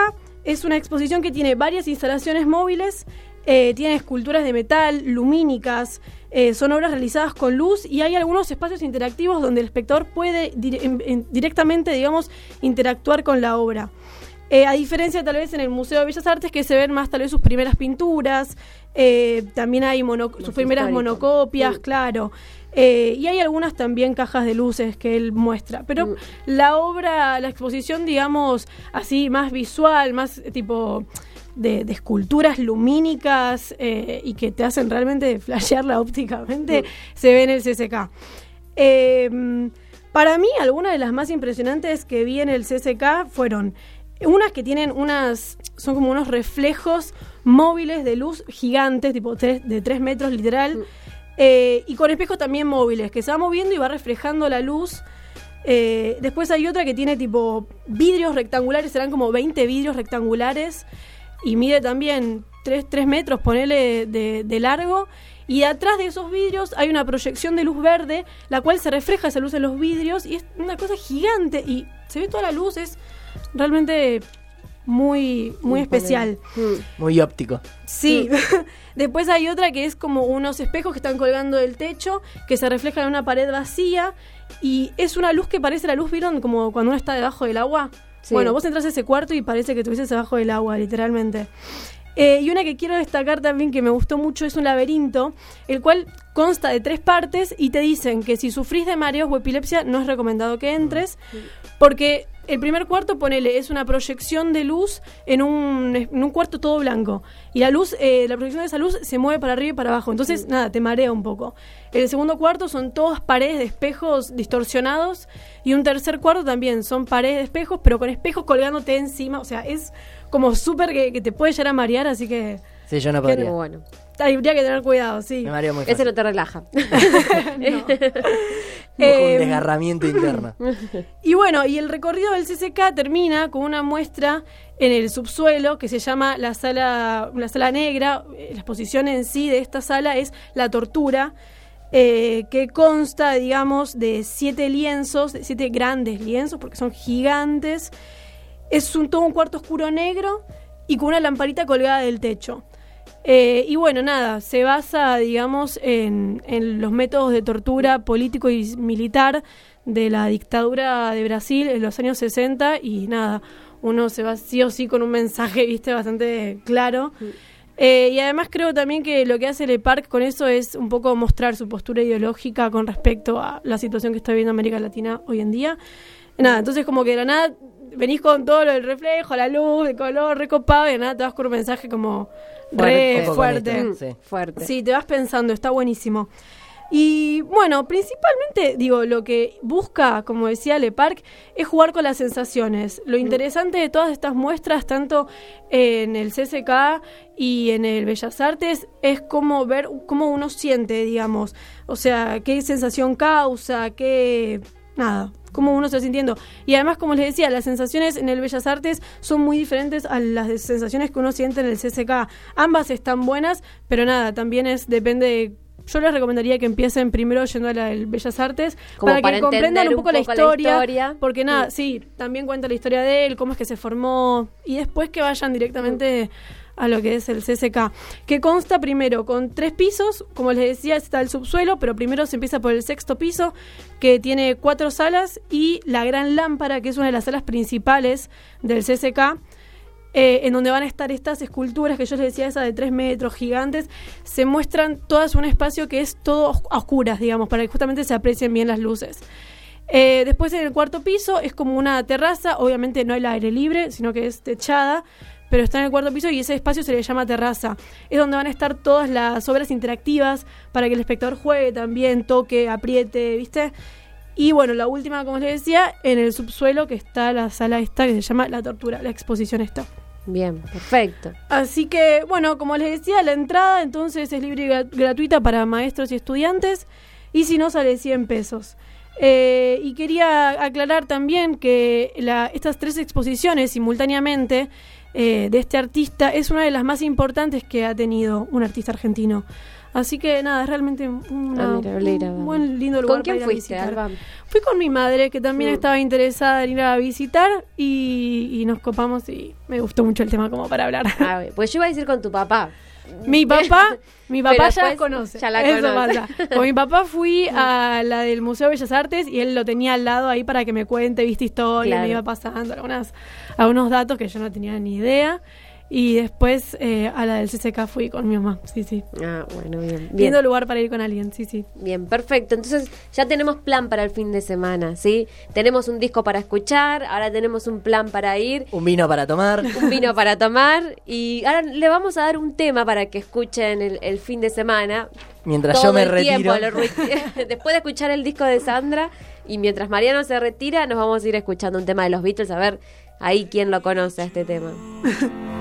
Speaker 5: es una exposición que tiene varias instalaciones móviles, eh, tiene esculturas de metal, lumínicas, eh, son obras realizadas con luz y hay algunos espacios interactivos donde el espectador puede dire- en- en- directamente, digamos, interactuar con la obra. Eh, a diferencia tal vez en el Museo de Bellas Artes que se ven más tal vez sus primeras pinturas, eh, también hay mono- sus primeras monocopias, claro. Eh, y hay algunas también cajas de luces que él muestra. Pero
Speaker 3: Mm.
Speaker 5: la obra, la exposición, digamos, así más visual, más eh, tipo de, de esculturas lumínicas eh, y que te hacen realmente flashearla ópticamente, se ve en el CCK. Eh, para mí, algunas de las más impresionantes que vi en el CCK fueron unas que tienen unas, son como unos reflejos móviles de luz gigantes, tipo tres- de 3 metros literal, eh, y con espejos también móviles, que se va moviendo y va reflejando la luz. Eh, después hay otra que tiene tipo vidrios rectangulares, serán como 20 vidrios rectangulares, y mide también 3, metros, ponele de, de largo. Y atrás de esos vidrios hay una proyección de luz verde, la cual se refleja esa luz en los vidrios, y es una cosa gigante, y se ve toda la luz, es realmente muy, muy especial.
Speaker 4: Muy óptico.
Speaker 5: Sí. Después hay otra que es como unos espejos que están colgando del techo, que se reflejan en una pared vacía. Y es una luz que parece la luz, ¿vieron? Como cuando uno está debajo del agua.
Speaker 3: Sí.
Speaker 5: Bueno, vos entras a ese cuarto y parece que estuvieses debajo del agua, literalmente. Eh, y una que quiero destacar también que me gustó mucho es un laberinto, el cual consta de tres partes y te dicen que si sufrís de mareos o epilepsia no es recomendado que entres, porque el primer cuarto, ponele, es una proyección de luz en un, en un cuarto todo blanco. Y la luz, eh, la proyección de esa luz se mueve para arriba y para abajo. Entonces, nada, te marea un poco. El segundo cuarto son todas paredes de espejos distorsionados. Y un tercer cuarto también son paredes de espejos, pero con espejos colgándote encima. O sea, es como súper que, que te puede llegar a marear, así que
Speaker 4: Sí, yo no podría.
Speaker 3: bueno.
Speaker 5: habría que tener cuidado, sí.
Speaker 4: Me mareo muy
Speaker 3: Ese no te relaja.
Speaker 4: Como un
Speaker 5: Eh,
Speaker 4: desgarramiento interno.
Speaker 5: Y bueno, y el recorrido del CCK termina con una muestra en el subsuelo que se llama la sala, la sala negra. Eh, La exposición en sí de esta sala es la tortura, eh, que consta, digamos, de siete lienzos, de siete grandes lienzos, porque son gigantes. Es un, todo un cuarto oscuro negro y con una lamparita colgada del techo. Eh, y bueno, nada, se basa, digamos, en, en los métodos de tortura político y militar de la dictadura de Brasil en los años 60 y nada, uno se va sí o sí con un mensaje, viste, bastante claro. Eh, y además creo también que lo que hace Le Parc con eso es un poco mostrar su postura ideológica con respecto a la situación que está viviendo América Latina hoy en día. Nada, entonces como que de la nada venís con todo lo del reflejo, la luz, el color, recopado, y de nada te vas con un mensaje como re fuerte.
Speaker 3: Mm,
Speaker 4: sí.
Speaker 3: Fuerte.
Speaker 5: Sí, te vas pensando, está buenísimo. Y bueno, principalmente, digo, lo que busca, como decía Le Parc, es jugar con las sensaciones. Lo interesante de todas estas muestras, tanto en el CCK y en el Bellas Artes, es cómo ver cómo uno siente, digamos. O sea, qué sensación causa, qué. Nada, cómo uno se está sintiendo. Y además, como les decía, las sensaciones en el Bellas Artes son muy diferentes a las sensaciones que uno siente en el CCK. Ambas están buenas, pero nada, también es depende de... Yo les recomendaría que empiecen primero yendo a la del Bellas Artes
Speaker 3: Como
Speaker 5: para,
Speaker 3: para
Speaker 5: que comprendan un poco,
Speaker 3: un
Speaker 5: la,
Speaker 3: poco la
Speaker 5: historia,
Speaker 3: historia.
Speaker 5: Porque nada, sí, también cuenta la historia de él, cómo es que se formó y después que vayan directamente a lo que es el CCK, que consta primero con tres pisos, como les decía, está el subsuelo, pero primero se empieza por el sexto piso, que tiene cuatro salas y la gran lámpara, que es una de las salas principales del CCK. eh, en donde van a estar estas esculturas que yo les decía, esas de tres metros gigantes, se muestran todas un espacio que es todo a oscuras, digamos, para que justamente se aprecien bien las luces. Eh, después en el cuarto piso es como una terraza, obviamente no hay el aire libre, sino que es techada, pero está en el cuarto piso y ese espacio se le llama terraza. Es donde van a estar todas las obras interactivas para que el espectador juegue también, toque, apriete, ¿viste? Y bueno, la última, como les decía, en el subsuelo que está la sala esta que se llama La Tortura, la exposición esta.
Speaker 3: Bien, perfecto.
Speaker 5: Así que, bueno, como les decía, la entrada entonces es libre y gra- gratuita para maestros y estudiantes y si no sale 100 pesos. Eh, y quería aclarar también que la- estas tres exposiciones simultáneamente eh, de este artista es una de las más importantes que ha tenido un artista argentino. Así que nada, es realmente una-
Speaker 3: Ah, mira, a
Speaker 5: un buen lindo lugar
Speaker 3: ¿Con quién
Speaker 5: para ir a
Speaker 3: fuiste,
Speaker 5: visitar.
Speaker 3: Alba?
Speaker 5: Fui con mi madre, que también estaba interesada en ir a visitar y, y nos copamos y me gustó mucho el tema como para hablar.
Speaker 3: A ver, pues yo iba a decir con tu papá.
Speaker 5: Mi papá, mi papá ya conoce.
Speaker 3: ya la
Speaker 5: Eso
Speaker 3: conoce.
Speaker 5: pasa. Con mi papá fui a la del Museo de Bellas Artes y él lo tenía al lado ahí para que me cuente, viste historia,
Speaker 3: Claro.
Speaker 5: me iba pasando algunas, algunos datos que yo no tenía ni idea. Y después eh, a la del CCK fui con mi mamá. Sí, sí.
Speaker 3: Ah, bueno, bien. Bien,
Speaker 5: Lindo lugar para ir con alguien, sí, sí.
Speaker 3: bien, perfecto. Entonces ya tenemos plan para el fin de semana, ¿sí? Tenemos un disco para escuchar, ahora tenemos un plan para ir,
Speaker 4: Un vino para tomar.
Speaker 3: un vino para tomar y ahora le vamos a dar un tema para que escuchen el, el fin de semana.
Speaker 4: Mientras
Speaker 3: Todo
Speaker 4: yo me
Speaker 3: el
Speaker 4: retiro.
Speaker 3: Después de escuchar el disco de Sandra y mientras Mariano se retira, nos vamos a ir escuchando un tema de los Beatles a ver ahí quién lo conoce a este tema.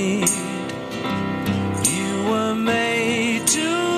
Speaker 10: To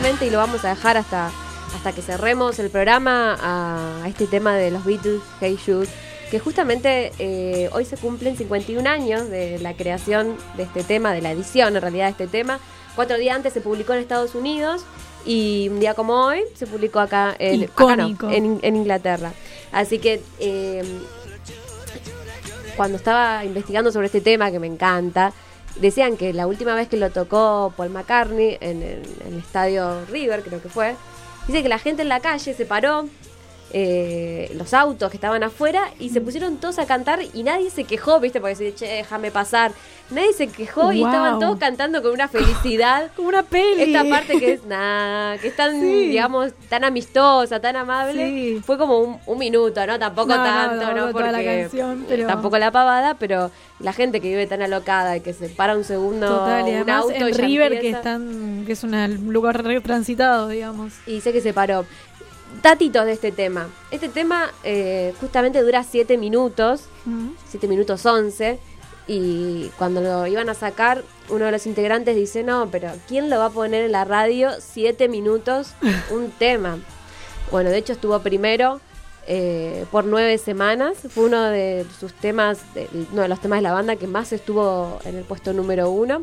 Speaker 3: justamente, y lo vamos a dejar hasta, hasta que cerremos el programa, a, a este tema de los Beatles, Hey Jude. que justamente eh, hoy se cumplen 51 años de la creación de este tema, de la edición en realidad de este tema. Cuatro días antes se publicó en Estados Unidos y un día como hoy se publicó acá en, acá no, en, en Inglaterra. Así que eh, cuando estaba investigando sobre este tema, que me encanta, decían que la última vez que lo tocó Paul McCartney en el, estadio River, creo que fue, dice que la gente en la calle se paró, eh, los autos que estaban afuera, y se pusieron todos a cantar y nadie se quejó, ¿viste? Porque se che, déjame pasar. Nadie se quejó y estaban todos cantando con una felicidad.
Speaker 5: Como una peli.
Speaker 3: Esta parte que es nada, que es tan,
Speaker 5: Sí.
Speaker 3: digamos, tan amistosa, tan amable,
Speaker 5: Sí.
Speaker 3: fue como un, un minuto, ¿no? Tampoco
Speaker 5: No,
Speaker 3: tanto, ¿no?
Speaker 5: la
Speaker 3: Porque
Speaker 5: canción, pero-
Speaker 3: tampoco la pavada, pero la gente que vive tan alocada y que se para un segundo
Speaker 5: Total, y
Speaker 3: un
Speaker 5: además
Speaker 3: auto
Speaker 5: en River, que, están, que es un lugar transitado, digamos.
Speaker 3: Y sé que se paró. Datitos de este tema. Este tema eh, justamente dura 7 minutos,
Speaker 5: Mm.
Speaker 3: 7 minutos 11. Y cuando lo iban a sacar, uno de los integrantes dice, no, pero ¿quién lo va a poner en la radio 7 minutos un tema? Bueno, de hecho estuvo primero eh, por nueve semanas. Fue uno de sus temas, de- uno de los temas de la banda que más estuvo en el puesto número uno.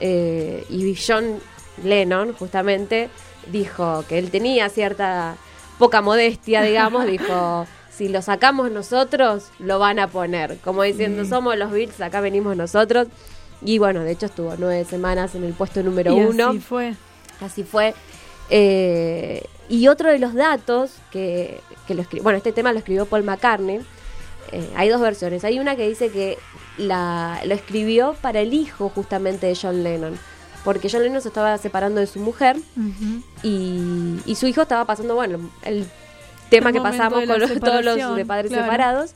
Speaker 3: Eh, y John Lennon, justamente, dijo que él tenía cierta poca modestia, digamos, dijo, si lo sacamos nosotros, lo van a poner. Como diciendo, somos los Beatles, acá venimos nosotros. Y bueno, de hecho estuvo nueve semanas en el puesto número
Speaker 5: Y
Speaker 3: uno.
Speaker 5: así fue.
Speaker 3: Así fue. Eh, y otro de los datos que, que lo escribió, bueno, este tema lo escribió Paul McCartney. Eh, hay dos versiones. Hay una que dice que la, lo escribió para el hijo justamente de John Lennon. Porque John Lennon se estaba separando de su mujer y, y su hijo estaba pasando, bueno, el tema
Speaker 5: El
Speaker 3: que pasamos con los- todos los de padres
Speaker 5: claro.
Speaker 3: separados.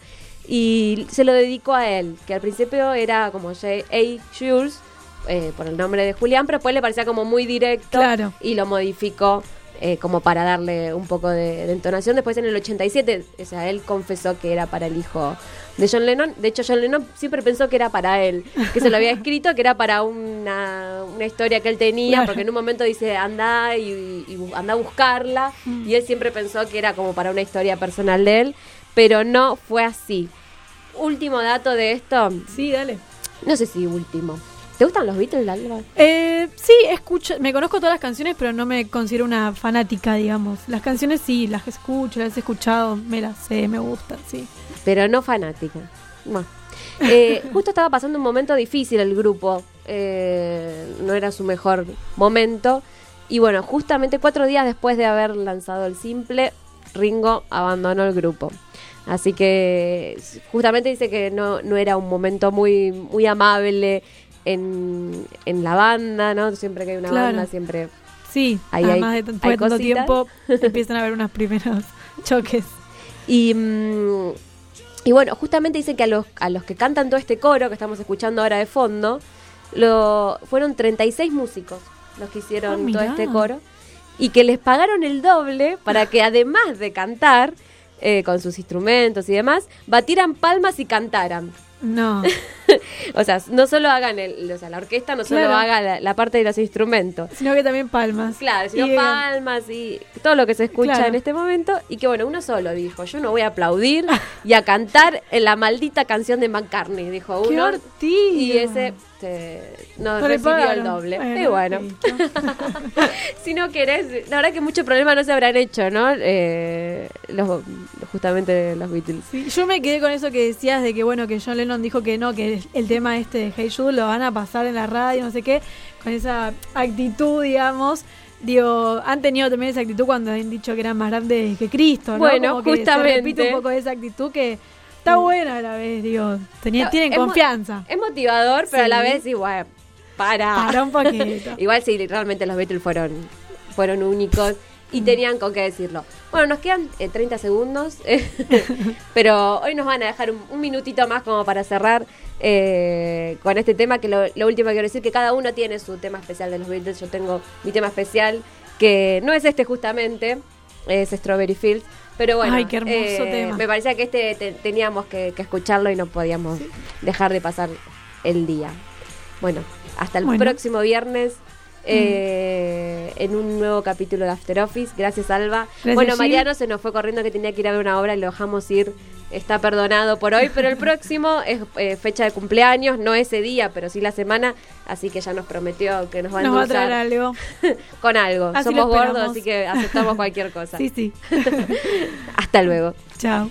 Speaker 3: Y se lo dedicó a él, que al principio era como J. A. Jules, eh, por el nombre de Julián, pero después le parecía como muy directo
Speaker 5: Claro.
Speaker 3: y lo modificó eh, como para darle un poco de, de entonación. Después en el 87, o sea, él confesó que era para el hijo de John Lennon. De hecho, John Lennon siempre pensó que era para él, que se lo había escrito, que era para una, una historia que él tenía,
Speaker 5: Claro.
Speaker 3: porque en un momento dice, anda y, anda a buscarla, y él siempre pensó que era como para una historia personal de él, pero no fue así. Último dato de esto,
Speaker 5: Sí, dale.
Speaker 3: no sé si último. ¿Te gustan los Beatles, Alba?
Speaker 5: Eh, sí, escucho, me conozco todas las canciones, pero no me considero una fanática, digamos. Las canciones sí, las escucho, las he escuchado, me las sé, me gustan, sí.
Speaker 3: pero no fanática. Bueno. Eh, justo estaba pasando un momento difícil el grupo, eh, no era su mejor momento. Y bueno, justamente cuatro días después de haber lanzado el simple, Ringo abandonó el grupo. Así que justamente dice que no, no era un momento muy, muy amable en, en la banda, ¿no? Siempre que hay una
Speaker 5: Claro.
Speaker 3: banda, siempre
Speaker 5: Sí,
Speaker 3: Ahí
Speaker 5: además
Speaker 3: hay-
Speaker 5: de
Speaker 3: hay
Speaker 5: tanto tiempo empiezan a haber unos primeros choques.
Speaker 3: Y, mm, y bueno, justamente dice que a los, a los que cantan todo este coro que estamos escuchando ahora de fondo, lo, fueron 36 músicos los que hicieron
Speaker 5: Ah,
Speaker 3: todo este coro y que les pagaron el doble para que además de cantar eh, con sus instrumentos y demás, batieran palmas y cantaran.
Speaker 5: No,
Speaker 3: O sea, no solo hagan el, o sea, la orquesta no solo
Speaker 5: Claro.
Speaker 3: haga la, la parte de los instrumentos,
Speaker 5: sino que también palmas.
Speaker 3: Claro, sino
Speaker 5: Y,
Speaker 3: palmas y todo lo que se escucha
Speaker 5: Claro.
Speaker 3: en este momento. Y que bueno, uno solo dijo, yo no voy a aplaudir y a cantar en la maldita canción de McCartney, dijo
Speaker 5: ¡Qué
Speaker 3: uno.
Speaker 5: ortiga!
Speaker 3: Y ese se- no, recibió el doble.
Speaker 5: Bueno,
Speaker 3: y bueno, si no querés, la verdad que mucho problema no se habrán hecho, ¿no? Eh, los, justamente los Beatles.
Speaker 5: Sí, yo me quedé con eso que decías de que bueno que John Lennon dijo que no, que el, tema este de Hey Jude lo van a pasar en la radio, no sé qué, con esa actitud, digamos. Digo, han tenido también esa actitud cuando han dicho que eran más grandes que Cristo, ¿no?
Speaker 3: Bueno,
Speaker 5: Como que se
Speaker 3: justamente.
Speaker 5: repite un poco esa actitud que está buena a la vez, digo. tenía- tienen
Speaker 3: es
Speaker 5: confianza.
Speaker 3: Es motivador, pero a la
Speaker 5: Sí.
Speaker 3: vez igual, para.
Speaker 5: Para un poquito.
Speaker 3: Igual sí, realmente los Beatles fueron, fueron únicos y
Speaker 5: Mm.
Speaker 3: tenían con qué decirlo. Bueno, nos quedan eh, 30 segundos, pero hoy nos van a dejar un, un minutito más como para cerrar eh, con este tema, que lo, lo último que quiero decir, que cada uno tiene su tema especial de los Beatles. Yo tengo mi tema especial, que no es este justamente, es Strawberry Fields. Pero bueno,
Speaker 5: Ay, qué hermoso
Speaker 3: eh,
Speaker 5: tema.
Speaker 3: me parecía que este te- teníamos que, que escucharlo y no podíamos dejar de pasar el día. Bueno, hasta el
Speaker 5: Bueno. Mm.
Speaker 3: próximo viernes eh, en un nuevo capítulo de After Office. Gracias, Alba.
Speaker 5: Gracias,
Speaker 3: bueno. Mariano se nos fue corriendo que tenía que ir a ver una obra y lo dejamos ir está perdonado por hoy, pero el próximo es eh, fecha de cumpleaños, no ese día, pero sí la semana, así que ya nos prometió que nos va a
Speaker 5: Nos va a traer algo.
Speaker 3: con algo.
Speaker 5: Así
Speaker 3: Somos gordos, así que aceptamos cualquier cosa.
Speaker 5: Sí, sí.
Speaker 3: Hasta luego.
Speaker 5: Chao.